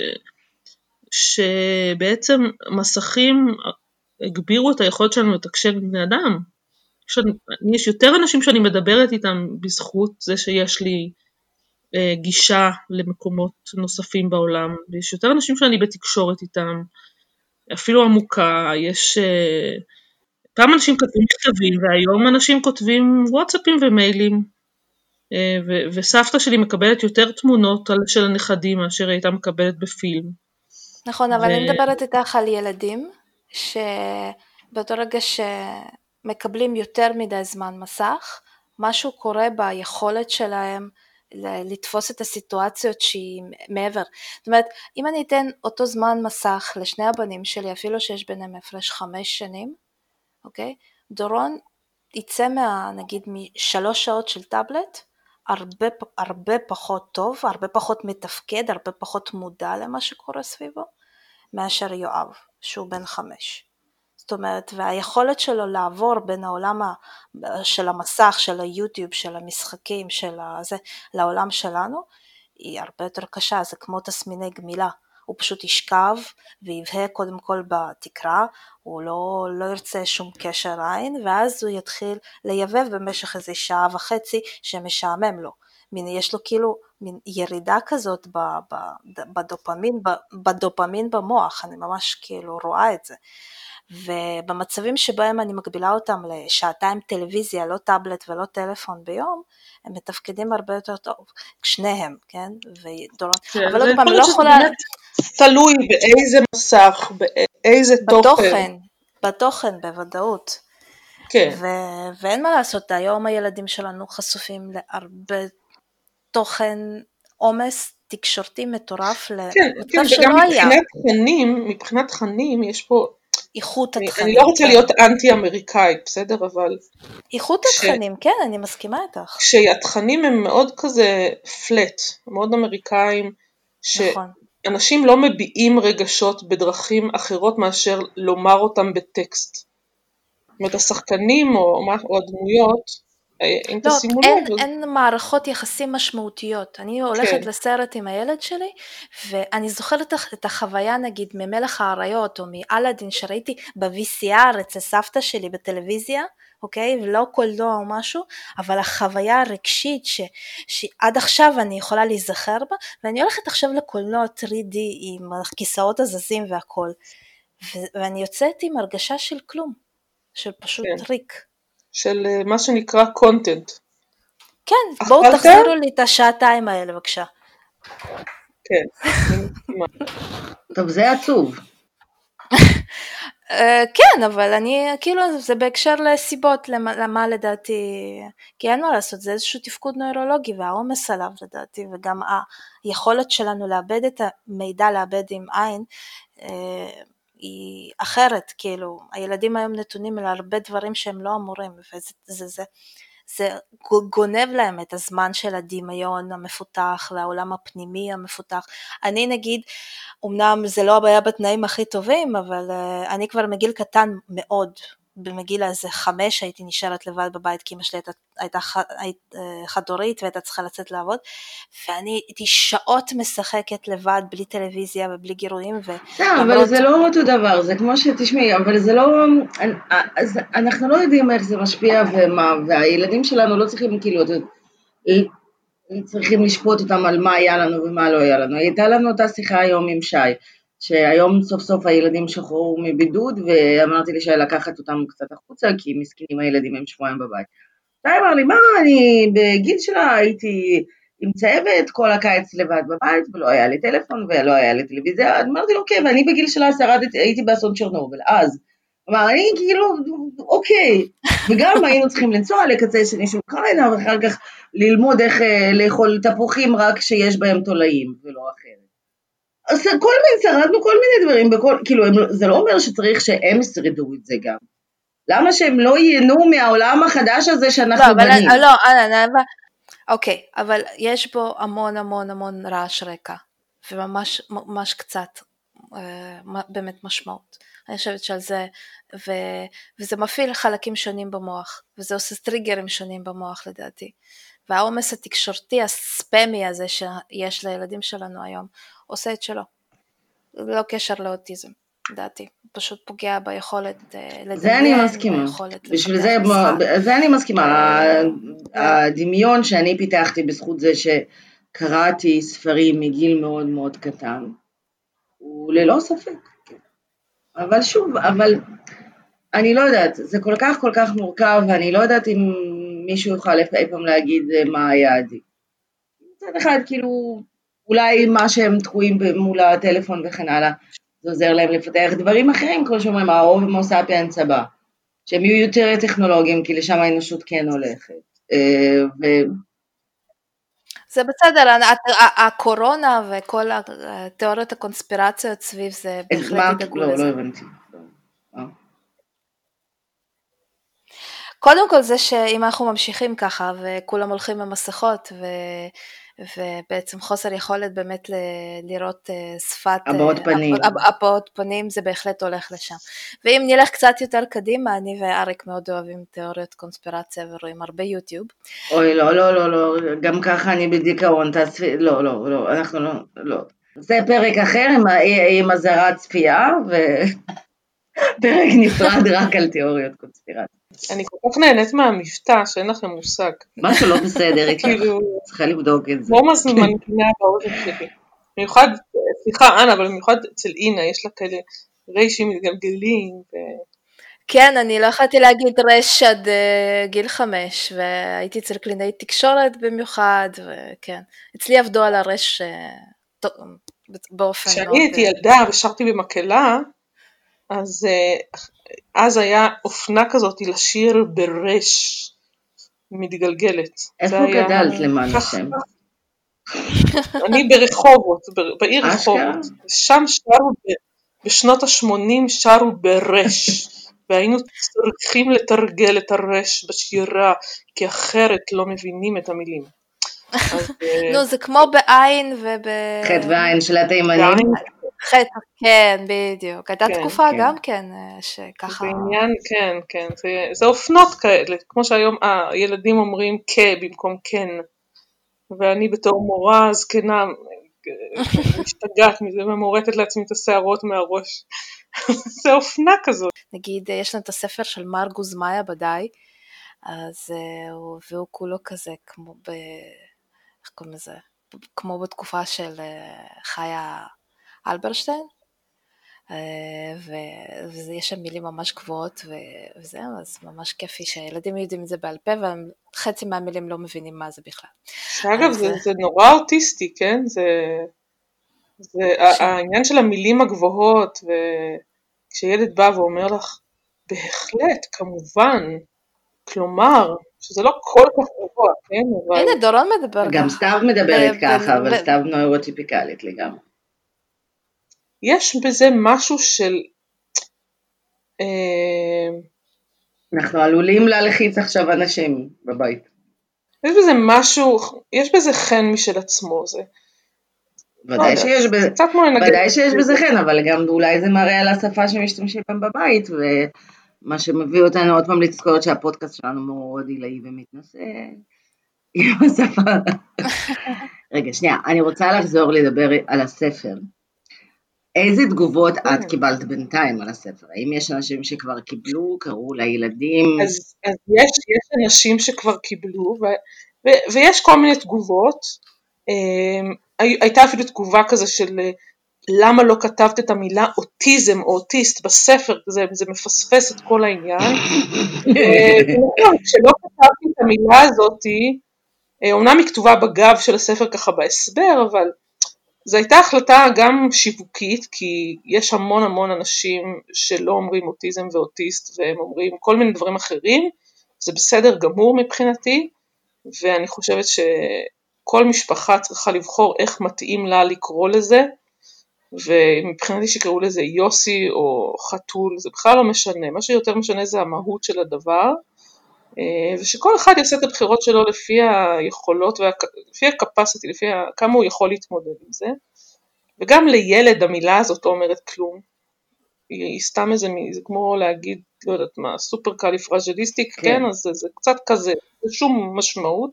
שבעצם מסכים הגבירו את היכולת שלנו לתקשר עם בני אדם. יש, יש יותר אנשים שאני מדברת איתם בזכות זה שיש לי אה, גישה למקומות נוספים בעולם, ויש יותר אנשים שאני בתקשורת איתם, אפילו עמוקה, יש... אה, פעם אנשים כתבו מכתבים והיום אנשים כותבים וואטסאפים ומיילים אה, ו- וסבתא שלי מקבלת יותר תמונות של הנכדים מאשר היא הייתה מקבלת בפילם. נכון, אבל ו... אני מדברת איתך על ילדים שבאותו רגע שמקבלים יותר מדי זמן מסך, משהו קורה ביכולת שלהם לתפוס את הסיטואציות שהיא מעבר. זאת אומרת, אם אני אתן אותו זמן מסך לשני הבנים שלי, אפילו שיש ביניהם הפרש חמש שנים, אוקיי? דורון יצא מה, נגיד, משלוש שעות של טאבלט, הרבה, הרבה פחות טוב, הרבה פחות מתפקד, הרבה פחות מודע למה שקורה סביבו, מאשר יואב, שהוא בן חמש. זאת אומרת, והיכולת שלו לעבור בין העולם של המסך, של היוטיוב, של המשחקים, של הזה, לעולם שלנו, היא הרבה יותר קשה, זה כמו תסמיני גמילה. הוא פשוט ישכב ויבהה קודם כל בתקרה, הוא לא, לא ירצה שום קשר עין, ואז הוא יתחיל לייבב במשך איזה שעה וחצי שמשעמם לו. מין, יש לו כאילו מין ירידה כזאת בדופמין, בדופמין במוח, אני ממש כאילו רואה את זה. ובמצבים שבהם אני מגבילה אותם לשעתיים טלוויזיה, לא טאבלט ולא טלפון ביום, הם מתפקדים הרבה יותר טוב, שניהם, כן? ודורון, כן, אבל עוד פעם, לא יכולה... תלוי באיזה מסך, באיזה תוכן. בתוכן, בתוכן בוודאות. כן. ו- ואין מה לעשות, היום הילדים שלנו חשופים להרבה תוכן, עומס תקשורתי מטורף כן, למצב כן, שלא היה. כן, וגם מבחינת תכנים, מבחינת תכנים יש פה איכות התכנים. אני לא רוצה להיות אנטי אמריקאית, בסדר? אבל... איכות התכנים, כן, אני מסכימה איתך. כשהתכנים הם מאוד כזה פלט, מאוד אמריקאים, שאנשים נכון. לא מביעים רגשות בדרכים אחרות מאשר לומר אותם בטקסט. זאת אומרת, השחקנים או, או הדמויות, לא, אין, לב. אין מערכות יחסים משמעותיות. אני הולכת כן. לסרט עם הילד שלי, ואני זוכרת את החוויה נגיד ממלך האריות או מאלאדין שראיתי ב-VCR אצל סבתא שלי בטלוויזיה, אוקיי? ולא קולנוע או משהו, אבל החוויה הרגשית ש, שעד עכשיו אני יכולה להיזכר בה, ואני הולכת עכשיו לקולנוע 3D עם הכיסאות הזזים והכל, ו- ואני יוצאת עם הרגשה של כלום, של פשוט כן. ריק. של אה, מה שנקרא קונטנט. כן, בואו תחזירו לי את השעתיים האלה בבקשה. כן, טוב, זה עצוב. [laughs] אה, כן, אבל אני, כאילו, זה בהקשר לסיבות, למה, למה לדעתי, כי אין מה לעשות, זה איזשהו תפקוד נוירולוגי והעומס עליו לדעתי, וגם היכולת שלנו לאבד את המידע, לאבד עם עין, אה, היא אחרת, כאילו, הילדים היום נתונים על הרבה דברים שהם לא אמורים, וזה זה, זה, זה גונב להם את הזמן של הדמיון המפותח והעולם הפנימי המפותח. אני נגיד, אמנם זה לא הבעיה בתנאים הכי טובים, אבל uh, אני כבר מגיל קטן מאוד, בגיל איזה חמש הייתי נשארת לבד בבית כי אמא שלי הייתה, הייתה אה, חד-הורית והייתה צריכה לצאת לעבוד ואני הייתי שעות משחקת לבד בלי טלוויזיה ובלי גירויים ו... לא, אבל זה לא אותו דבר, זה כמו שתשמעי, אבל זה לא, אז אנחנו לא יודעים איך זה משפיע ומה, והילדים שלנו לא צריכים כאילו, צריכים לשפוט אותם על מה היה לנו ומה לא היה לנו. הייתה לנו אותה שיחה היום עם שי. שהיום סוף סוף הילדים שחררו מבידוד ואמרתי לשי לקחת אותם קצת החוצה כי מסכנים הילדים הם שבועיים בבית. שי אמר לי מה אני בגיל שלה הייתי עם צוות כל הקיץ לבד בבית ולא היה לי טלפון ולא היה לי טלוויזיה, אמרתי לו כן ואני בגיל שלה שרדתי, הייתי באסון צ'רנובל אז. אמר אני כאילו אוקיי וגם [laughs] היינו צריכים לנסוע לקצה שני של אוקראינה ואחר כך ללמוד איך אה, לאכול תפוחים רק כשיש בהם תולעים ולא אחרת. אז כל מיני, שרדנו כל מיני דברים, בכל, כאילו הם, זה לא אומר שצריך שהם ישרדו את זה גם. למה שהם לא ייהנו מהעולם החדש הזה שאנחנו לא, בנים? אבל, לא, לא, לא, אוקיי, אבל יש בו המון המון המון רעש רקע, וממש ממש קצת אה, באמת משמעות. אני חושבת שעל זה, ו, וזה מפעיל חלקים שונים במוח, וזה עושה טריגרים שונים במוח לדעתי. והעומס התקשורתי הספמי הזה שיש לילדים שלנו היום, עושה את שלו. ללא קשר לאוטיזם, לדעתי. פשוט פוגע ביכולת אה, לדמיין. זה אני מסכימה. בשביל זה, זה אני מסכימה. הדמיון שאני פיתחתי בזכות זה ש... קראתי ספרים מגיל מאוד מאוד קטן, הוא ללא ספק. אבל שוב, אבל אני לא יודעת, זה כל כך כל כך מורכב, ואני לא יודעת אם מישהו יוכל אי פעם להגיד אה, מה היה עדיף. מצד אחד, כאילו, אולי מה שהם תקועים מול הטלפון וכן הלאה, זה עוזר להם לפתח דברים אחרים, כמו שאומרים, ההומו ספיאנס הבא, שהם יהיו יותר טכנולוגיים, כי לשם האנושות כן הולכת. אה, ו... זה בסדר, הקורונה וכל התיאוריות הקונספירציות סביב זה בהחלט ידאגו לזה. לא, לא הבנתי. אה. קודם כל זה שאם אנחנו ממשיכים ככה וכולם הולכים עם מסכות ו... ובעצם חוסר יכולת באמת ל- לראות uh, שפת... הבעות uh, פנים. הבעות פנים זה בהחלט הולך לשם. ואם נלך קצת יותר קדימה, אני ואריק מאוד אוהבים תיאוריות קונספירציה ורואים הרבה יוטיוב. אוי, לא, לא, לא, לא, גם ככה אני בדיכאון, תעשי, לא, לא, לא, אנחנו לא, לא. זה פרק אחר עם, עם אזהרת צפייה, ופרק [laughs] נפרד רק על תיאוריות קונספירציה. אני כל כך נהנית מהמבטא שאין לכם מושג. משהו לא בסדר [laughs] איתך, כאילו, צריכה לבדוק את זה. כמו מנגינה באוזן שלי. במיוחד, סליחה אנה, אבל במיוחד אצל אינה, יש לה כאלה ריישים מתגלגלים. כן, אני לא יכולתי להגיד רש עד uh, גיל חמש, והייתי אצל קלינאי תקשורת במיוחד, וכן. אצלי עבדו על הרש uh, באופן... כשאני הייתי ילדה ושרתי במקהלה, אז uh, אז היה אופנה כזאת לשיר ברש מתגלגלת. איפה גדלת למען השם? [laughs] אני ברחובות, בעיר רחובות. שם שרו, בשנות ה-80 שרו ברש. [laughs] והיינו צריכים לתרגל את הרש בשירה, כי אחרת לא מבינים את המילים. [laughs] נו, זה כמו בעין וב... חטא ועין של התימנים. חטא, כן, בדיוק. הייתה כן, תקופה כן. גם כן אה, שככה... זה עניין, כן, כן. זה, זה אופנות כאלה, כמו שהיום הילדים אומרים כ במקום כן. ואני בתור מורה זקנה משתגעת מזה ומורטת לעצמי את השערות מהראש. [laughs] זה אופנה כזאת. נגיד, יש לנו את הספר של מרגוז מאיה בדי, אז, אה, והוא כולו כזה כמו ב... איך קוראים לזה? כמו בתקופה של אה, חיה אלברשטיין, אה, ויש שם מילים ממש גבוהות וזהו, אז ממש כיפי שהילדים יודעים את זה בעל פה וחצי מהמילים לא מבינים מה זה בכלל. שאגב, זה, זה נורא אוטיסטי, כן? זה, זה ש... העניין של המילים הגבוהות, וכשילד בא ואומר לך, בהחלט, כמובן, כלומר, שזה לא כל כך גבוה, כן? אבל... הנה, דורון מדבר גם סתיו מדברת ככה, אבל סתיו נוירוטיפיקלית לגמרי. יש בזה משהו של... אה, אנחנו עלולים להלחיץ עכשיו אנשים בבית. יש בזה משהו, יש בזה חן משל עצמו, זה... ודאי שיש, בזה, ודאי שיש בזה חן, אבל גם אולי זה מראה על השפה שמשתמשים בהם בבית, ומה שמביא אותנו עוד פעם לזכור שהפודקאסט שלנו מאוד עילאי ומתנשא עם השפה. [laughs] רגע, שנייה, אני רוצה לחזור לדבר על הספר. איזה תגובות את כן. קיבלת בינתיים על הספר? האם יש אנשים שכבר קיבלו, קראו לילדים? אז, אז יש, יש אנשים שכבר קיבלו, ו, ו, ויש כל מיני תגובות. אמ, הייתה אפילו תגובה כזה של למה לא כתבת את המילה אוטיזם או אוטיסט בספר, זה, זה מפספס את כל העניין. [laughs] אה, נכון, כשלא כתבתי את המילה הזאתי, אומנם היא כתובה בגב של הספר ככה בהסבר, אבל זו הייתה החלטה גם שיווקית, כי יש המון המון אנשים שלא אומרים אוטיזם ואוטיסט והם אומרים כל מיני דברים אחרים, זה בסדר גמור מבחינתי, ואני חושבת שכל משפחה צריכה לבחור איך מתאים לה לקרוא לזה, ומבחינתי שקראו לזה יוסי או חתול, זה בכלל לא משנה, מה שיותר משנה זה המהות של הדבר, ושכל אחד יעשה את הבחירות שלו לפי היכולות, לפי הקפסיטי, לפי כמה הוא יכול להתמודד עם זה. וגם לילד המילה הזאת לא אומרת כלום. היא סתם איזה, זה כמו להגיד, לא יודעת מה, supercalifragilistic, כן, כן אז זה, זה קצת כזה, זה שום משמעות.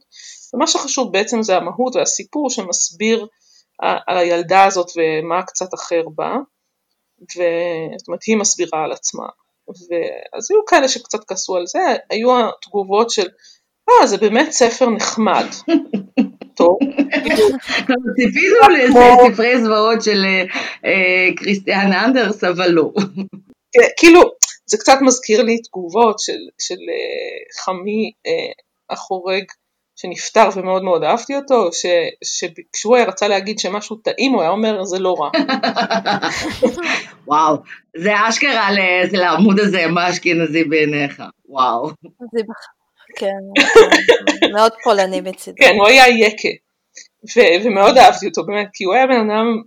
ומה שחשוב בעצם זה המהות והסיפור שמסביר על הילדה הזאת ומה קצת אחר בה, וזאת אומרת היא מסבירה על עצמה. ואז היו כאלה שקצת כעסו על זה, היו התגובות של, אה, זה באמת ספר נחמד. [laughs] אותו. ציפינו לספרי זוועות של אה, כריסטיאן אנדרס, אבל לא. כאילו, זה קצת מזכיר לי תגובות של חמי החורג שנפטר ומאוד מאוד אהבתי אותו, שכשהוא היה רצה להגיד שמשהו טעים הוא היה אומר זה לא רע. [laughs] וואו, זה אשכרה לעמוד הזה, מה אשכנזי בעיניך, וואו. כן, [laughs] מאוד פולני מצידי. כן, הוא היה יקה, ומאוד אהבתי אותו באמת, כי הוא היה בן אדם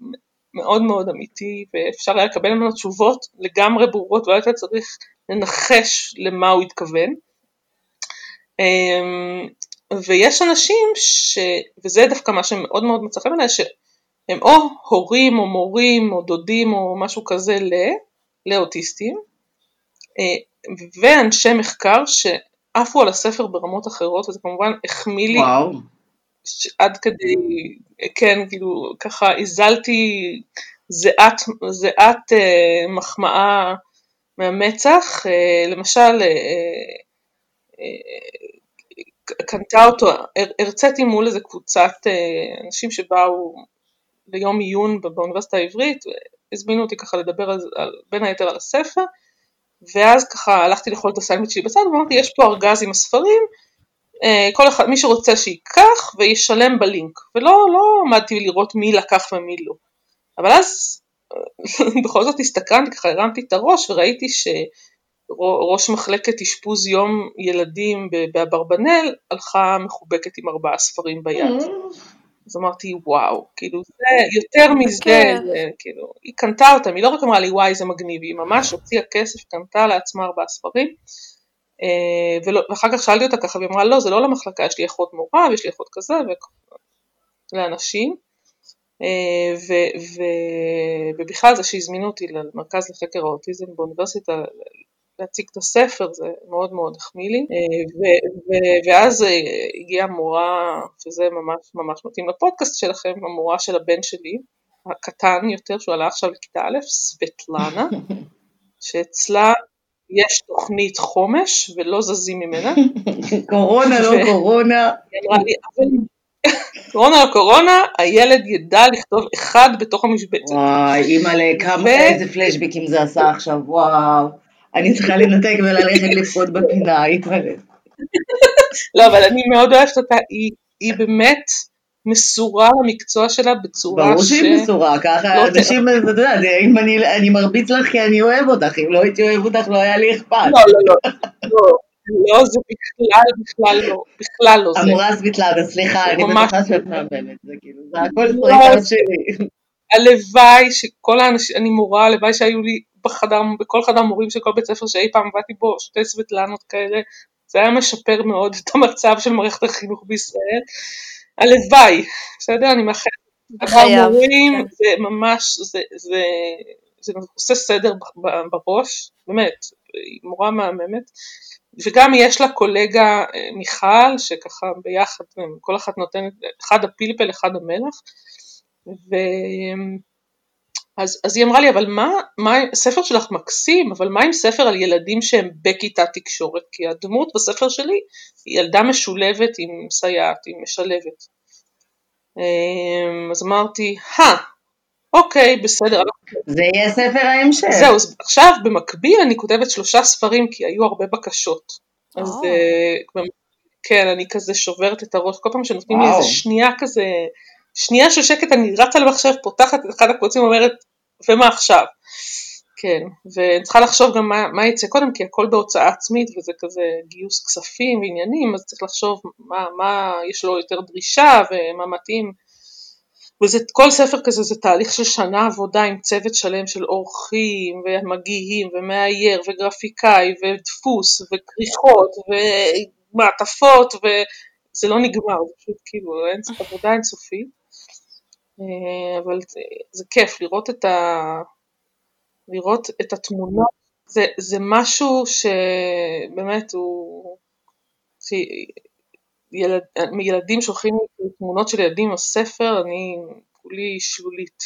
מאוד מאוד אמיתי, ואפשר היה לקבל ממנו תשובות לגמרי ברורות, ולא היית צריך לנחש למה הוא התכוון. ויש אנשים, ש... וזה דווקא מה שמאוד מאוד מצא חן בעיניי, שהם או הורים או מורים או דודים או משהו כזה ל... לאוטיסטים, אה, ואנשי מחקר שעפו על הספר ברמות אחרות, וזה כמובן החמיא לי וואו. עד כדי, כן, כאילו, ככה הזלתי זיעת, זיעת אה, מחמאה מהמצח, אה, למשל, אה, אה, קנתה אותו, הרציתי מול איזה קבוצת אה, אנשים שבאו ליום עיון באוניברסיטה העברית, הזמינו אותי ככה לדבר על, על, בין היתר על הספר, ואז ככה הלכתי לאכול את הסנדוויץ' שלי בצד, ואמרתי יש פה ארגז עם הספרים, אה, כל אחד, מי שרוצה שייקח וישלם בלינק, ולא לא עמדתי לראות מי לקח ומי לא, אבל אז [laughs] בכל זאת הסתכרנתי, ככה הרמתי את הראש וראיתי ש... ראש מחלקת אשפוז יום ילדים באברבנל הלכה מחובקת עם ארבעה ספרים ביד. Mm. אז אמרתי וואו, כאילו זה יותר מזה, כן. זה, כאילו, היא קנתה אותם, היא לא רק אמרה לי וואי זה מגניב, היא ממש הוציאה כסף, קנתה לעצמה ארבעה ספרים, אה, ולא, ואחר כך שאלתי אותה ככה, והיא אמרה לא זה לא למחלקה, יש לי אחות מורה ויש לי אחות כזה, לאנשים, אה, ו, ו, ובכלל זה שהזמינו אותי למרכז לחקר האוטיזם באוניברסיטה להציג את הספר, זה מאוד מאוד החמיא לי, אה, ואז אה, הגיעה מורה, שזה ממש ממש מתאים לפודקאסט שלכם, המורה של הבן שלי, הקטן יותר, שהוא עלה עכשיו לכיתה א', סבטלנה, [laughs] שאצלה יש תוכנית חומש ולא זזים ממנה. [laughs] קורונה, לא קורונה. [laughs] קורונה לא קורונה, הילד ידע לכתוב אחד בתוך המשבצת. וואי, אימא'לה, כמה, איזה פלשביקים זה עשה עכשיו, וואו. אני צריכה לנתק וללכת לפחות בפינה, התמלא. לא, אבל אני מאוד אוהבת אותה, היא, היא באמת מסורה למקצוע שלה בצורה ש... ברור שהיא מסורה, ככה לא אנשים, אתה יודע, אם אני, אני מרביץ לך כי אני אוהב אותך, אם לא הייתי אוהב אותך לא היה לי אכפת. לא, לא, לא, לא, לא, זה בכלל, בכלל לא, בכלל לא זה. המורה סביטלדה, סליחה, אני בטוחה שאת מהממת, זה כאילו, זה הכל לא, שלי. הלוואי שכל האנשים, אני מורה, הלוואי שהיו לי בחדר, בכל חדר מורים של כל בית ספר שאי פעם עבדתי בו שתי סבטלנות כאלה, זה היה משפר מאוד את המצב של מערכת החינוך בישראל. הלוואי, בסדר? אני מאחלת. חייב. מורים כן. זה ממש, זה, זה, זה עושה סדר בראש, באמת, היא מורה מהממת. וגם יש לה קולגה אה, מיכל, שככה ביחד, כל אחת נותנת, אחד הפלפל, אחד המלח. ו... אז, אז היא אמרה לי, אבל מה, מה, ספר שלך מקסים, אבל מה עם ספר על ילדים שהם בכיתת תקשורת? כי הדמות בספר שלי היא ילדה משולבת עם סייעת, היא משלבת. אמ, אז אמרתי, הא, אוקיי, בסדר. זה יהיה ספר ההמשך. זהו, אז עכשיו במקביל אני כותבת שלושה ספרים, כי היו הרבה בקשות. אז oh. כן, אני כזה שוברת את הראש, כל פעם שנותנים לי איזה שנייה כזה, שנייה של שקט אני רצה למחשב, פותחת את אחד הקבוצים ואומרת, ומה עכשיו? כן, ואני צריכה לחשוב גם מה, מה יצא קודם, כי הכל בהוצאה עצמית וזה כזה גיוס כספים ועניינים, אז צריך לחשוב מה, מה יש לו יותר דרישה ומה מתאים. וזה, כל ספר כזה זה תהליך של שנה עבודה עם צוות שלם של אורחים ומגיהים ומאייר וגרפיקאי ודפוס וכריכות ומעטפות וזה לא נגמר, זה פשוט כאילו אין עבודה אינסופית. אה, אבל זה, זה כיף לראות את, ה, לראות את התמונות, זה, זה משהו שבאמת הוא, ילד, ילדים שולחים תמונות של ילדים בספר, אני כולי שלולית,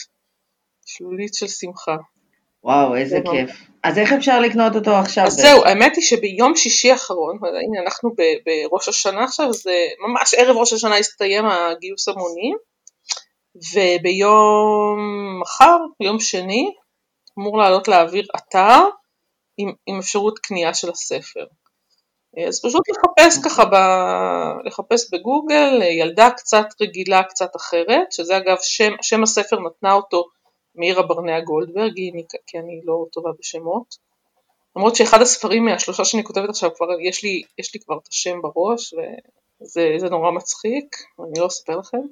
שלולית של שמחה. וואו, איזה כיף. אז איך אפשר לקנות אותו עכשיו? אז זהו, האמת היא שביום שישי האחרון, הנה אנחנו בראש השנה עכשיו, זה ממש ערב ראש השנה הסתיים הגיוס המוני, וביום מחר, יום שני, אמור לעלות לאוויר אתר עם, עם אפשרות קנייה של הספר. אז פשוט לחפש ככה, ב... לחפש בגוגל, ילדה קצת רגילה, קצת אחרת, שזה אגב שם, שם הספר נתנה אותו מאירה ברנע גולדברג, כי אני לא טובה בשמות. למרות שאחד הספרים מהשלושה שאני כותבת עכשיו, כבר יש לי, יש לי כבר את השם בראש, וזה זה נורא מצחיק, אני לא אספר לכם.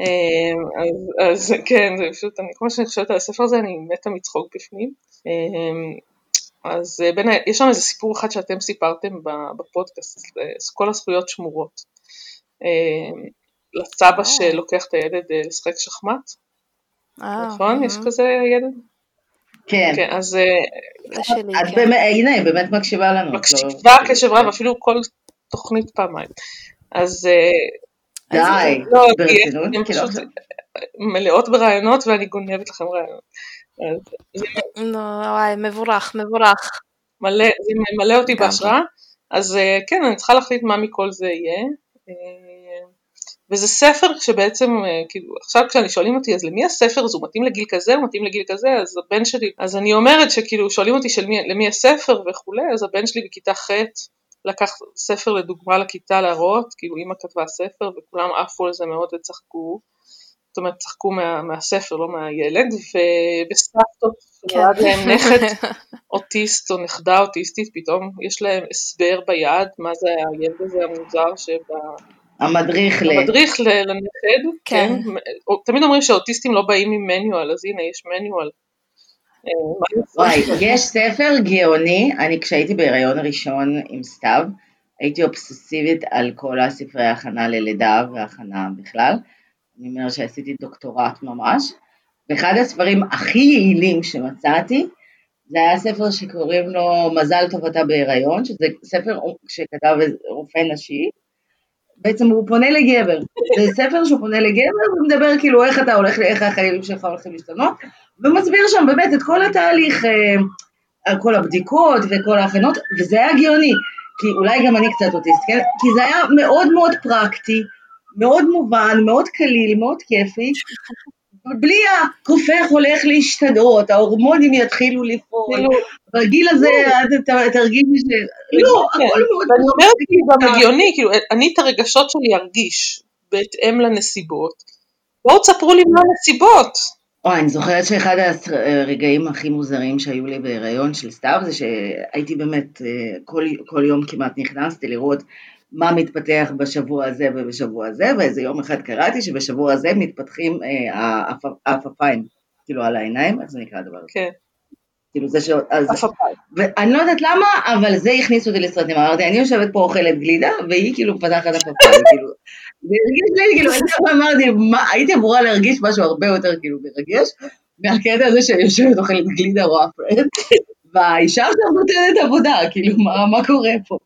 אה, אז, אז כן, זה פשוט, אני, כל מה שאני חושבת על הספר הזה, אני מתה מצחוק בפנים. אה, אז אה, בין, ה- יש שם איזה סיפור אחד שאתם סיפרתם ב- בפודקאסט, אז כל הזכויות שמורות. אה, לסבא וואו. שלוקח את הילד אה, לשחק שחמט, אה, נכון? יש אה, כזה ילד? כן. כן, אז אה, את כן. באמת, הנה, היא באמת מקשיבה לנו. את לא- מקשיבה קשב רב, אפילו כל תוכנית פעמיים. אז אה, די, לא, כי ברצינות? הן כאילו פשוט מלאות ברעיונות ואני גונבת לכם רעיונות. נו, וואי, מבורך, מבורך. מלא, זה ממלא אותי. בהשראה. אז אה, כן, אני צריכה להחליט מה מכל זה יהיה. אה, וזה ספר שבעצם, אה, כאילו, עכשיו כשאני שואלים אותי, אז למי הספר הזה? הוא מתאים לגיל כזה? הוא מתאים לגיל כזה? אז הבן שלי, אז אני אומרת שכאילו, שואלים אותי של מי, למי הספר וכולי, אז הבן שלי בכיתה ח' לקח ספר לדוגמה לכיתה להראות, כאילו אימא כתבה ספר וכולם עפו על זה מאוד וצחקו. זאת אומרת, צחקו מה, מהספר, לא מהילד, ובסבתות שנולד כן. להם [laughs] נכד אוטיסט או נכדה אוטיסטית, פתאום יש להם הסבר ביד, מה זה הילד הזה המוזר שב... המדריך ל... המדריך ל- לנכד, כן. כן, תמיד אומרים שהאוטיסטים לא באים עם מניואל, אז הנה יש מניואל. אה? וואי, יש ספר גאוני, אני כשהייתי בהיריון הראשון עם סתיו, הייתי אובססיבית על כל הספרי ההכנה ללידה והכנה בכלל. אני אומרת שעשיתי דוקטורט ממש. ואחד הספרים הכי יעילים שמצאתי, זה היה ספר שקוראים לו מזל טוב אתה בהיריון, שזה ספר שכתב רופא נשי, בעצם הוא פונה לגבר, זה ספר שהוא פונה לגבר ומדבר כאילו איך אתה הולך, איך החיים שלך הולכים להשתנות, ומסביר שם באמת את כל התהליך, אה, על כל הבדיקות וכל ההכנות, וזה היה גאוני, כי אולי גם אני קצת אוטיסט, כן? כי זה היה מאוד מאוד פרקטי, מאוד מובן, מאוד קליל, מאוד כיפי, בלי הכופך הולך להשתנות, ההורמונים יתחילו לפעול, כאילו, בגיל הזה ת- תרגישי ש... לא, כן. הכל מאוד ואני אומרת כאילו גם אה. הגיוני, כאילו אני את הרגשות שלי ארגיש בהתאם לנסיבות. בואו תספרו לי מה הנסיבות. אוי, אני זוכרת שאחד הרגעים הכי מוזרים שהיו לי בהיריון של סתיו זה שהייתי באמת, אה, כל, כל יום כמעט נכנסתי לראות מה מתפתח בשבוע הזה ובשבוע הזה, ואיזה יום אחד קראתי שבשבוע הזה מתפתחים אה, העפ- העפעפיים, כאילו על העיניים, איך זה נקרא הדבר הזה? כן, כאילו זה ש... אז. ואני לא יודעת למה, אבל זה הכניס אותי לסרטים. אמרתי, אני יושבת פה אוכלת גלידה, והיא כאילו מפתחת עפעפיים, [laughs] כאילו. זה הרגיש לי, כאילו, אני אמרתי, מה, הייתי אמורה להרגיש משהו הרבה יותר כאילו מרגש, מהקטע הזה שאני יושבת אוכלת גלידה או אפרד, [laughs] והאישה עכשיו נותנת עבודה, כאילו, מה, מה קורה פה?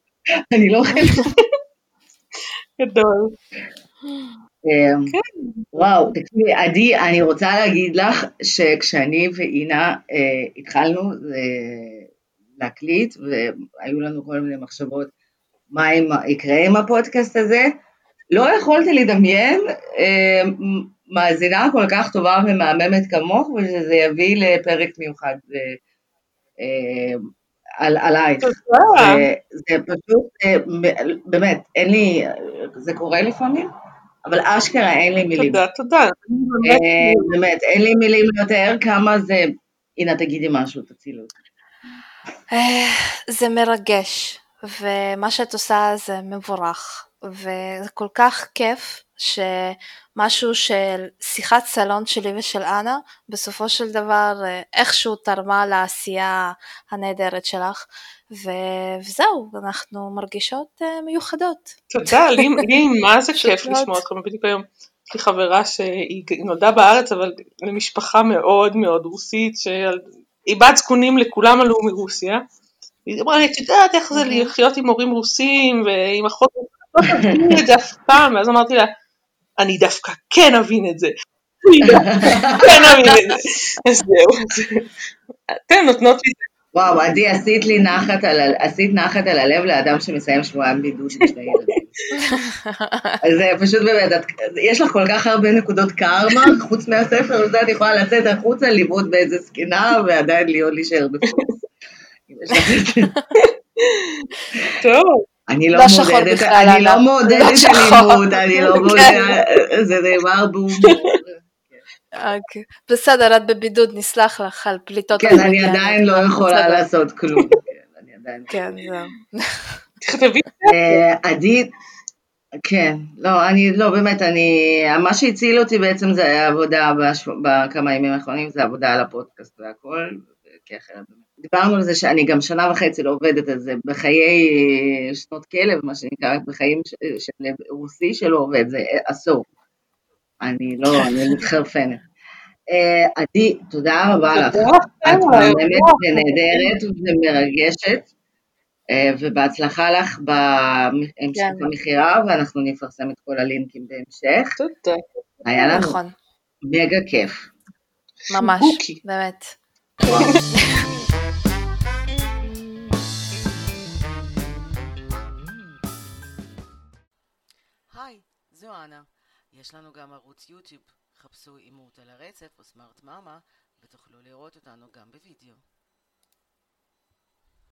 אני לא אוכלת. [laughs] גדול. אמ, וואו, תקשיבי, עדי, אני רוצה להגיד לך שכשאני ואינה אה, התחלנו אה, להקליט, והיו לנו כל מיני מחשבות מה עם, יקרה עם הפודקאסט הזה, לא יכולתי לדמיין אה, מאזינה כל כך טובה ומהממת כמוך, ושזה יביא לפרק מיוחד אה, אה, על, עלייך. זה, זה פשוט, אה, באמת, אין לי, זה קורה לפעמים, אבל אשכרה אין לי מילים. תודה, תודה. באמת- אה, באמת, אין לי מילים לתאר כמה זה, הנה תגידי משהו, תצילו אותי. אה, זה מרגש, ומה שאת עושה זה מבורך, וזה כל כך כיף שמשהו של שיחת סלון שלי ושל אנה, בסופו של דבר אה, איכשהו תרמה לעשייה הנהדרת שלך, ו- וזהו, אנחנו מרגישות אה, מיוחדות. תודה, לי [laughs] לי מה זה כיף. לשמוע אתכם, בדיוק היום יש לי חברה שהיא נולדה בארץ, אבל למשפחה מאוד מאוד רוסית, שהיא בת זקונים, לכולם עלו מרוסיה. היא אמרה לי, את יודעת איך זה אוקיי. לחיות עם הורים רוסים ועם אחות, לא תביני את זה אף פעם, ואז אמרתי לה, אני דווקא כן אבין את זה. [laughs] אז זהו. אתן נותנות לי וואו, עדי, עשית לי נחת על, עשית נחת על הלב לאדם שמסיים שבועיים בידוד עם שני ילדים. זה פשוט באמת, את, יש לך כל כך הרבה נקודות קרמה, חוץ מהספר, וזה את יכולה לצאת החוצה, לבעוט באיזה זקנה, ועדיין להיות להישאר זה. טוב. אני לא לא מעודדת, אני לא אגב. מעודדת לא שחור. אלימות, אני לא. מעודדת, זה נאמר בהומור. אוקיי. בסדר, את בבידוד, נסלח לך על פליטות כן, אני. עדיין לא יכולה. לעשות כלום. [laughs] כן, אני עדיין כן, זהו. תכתבי. אה, עדי, כן, לא, אני, לא, באמת, אני, מה שהציל אותי בעצם זה היה עבודה בכמה ימים האחרונים, זה עבודה על הפודקאסט והכל, כי אחרת, דיברנו על זה שאני גם שנה וחצי לא עובדת על זה, בחיי אה, שנות כלב, מה שנקרא, בחיים של רוסי שלא עובד, זה עשור. אני לא, אני מתחרפנת. אה, עדי, תודה רבה לך. את. מהממת ונהדרת ומרגשת, אה, ובהצלחה לך בהמשך כן. המכירה, ואנחנו נפרסם את כל הלינקים בהמשך. תודה. היה לנו נכון, מגה כיף. ממש. באמת. היי, זו אנה. יש לנו גם ערוץ יוטיוב. חפשו אימות על הרצף או סמארט מאמה ותוכלו לראות אותנו גם בווידאו.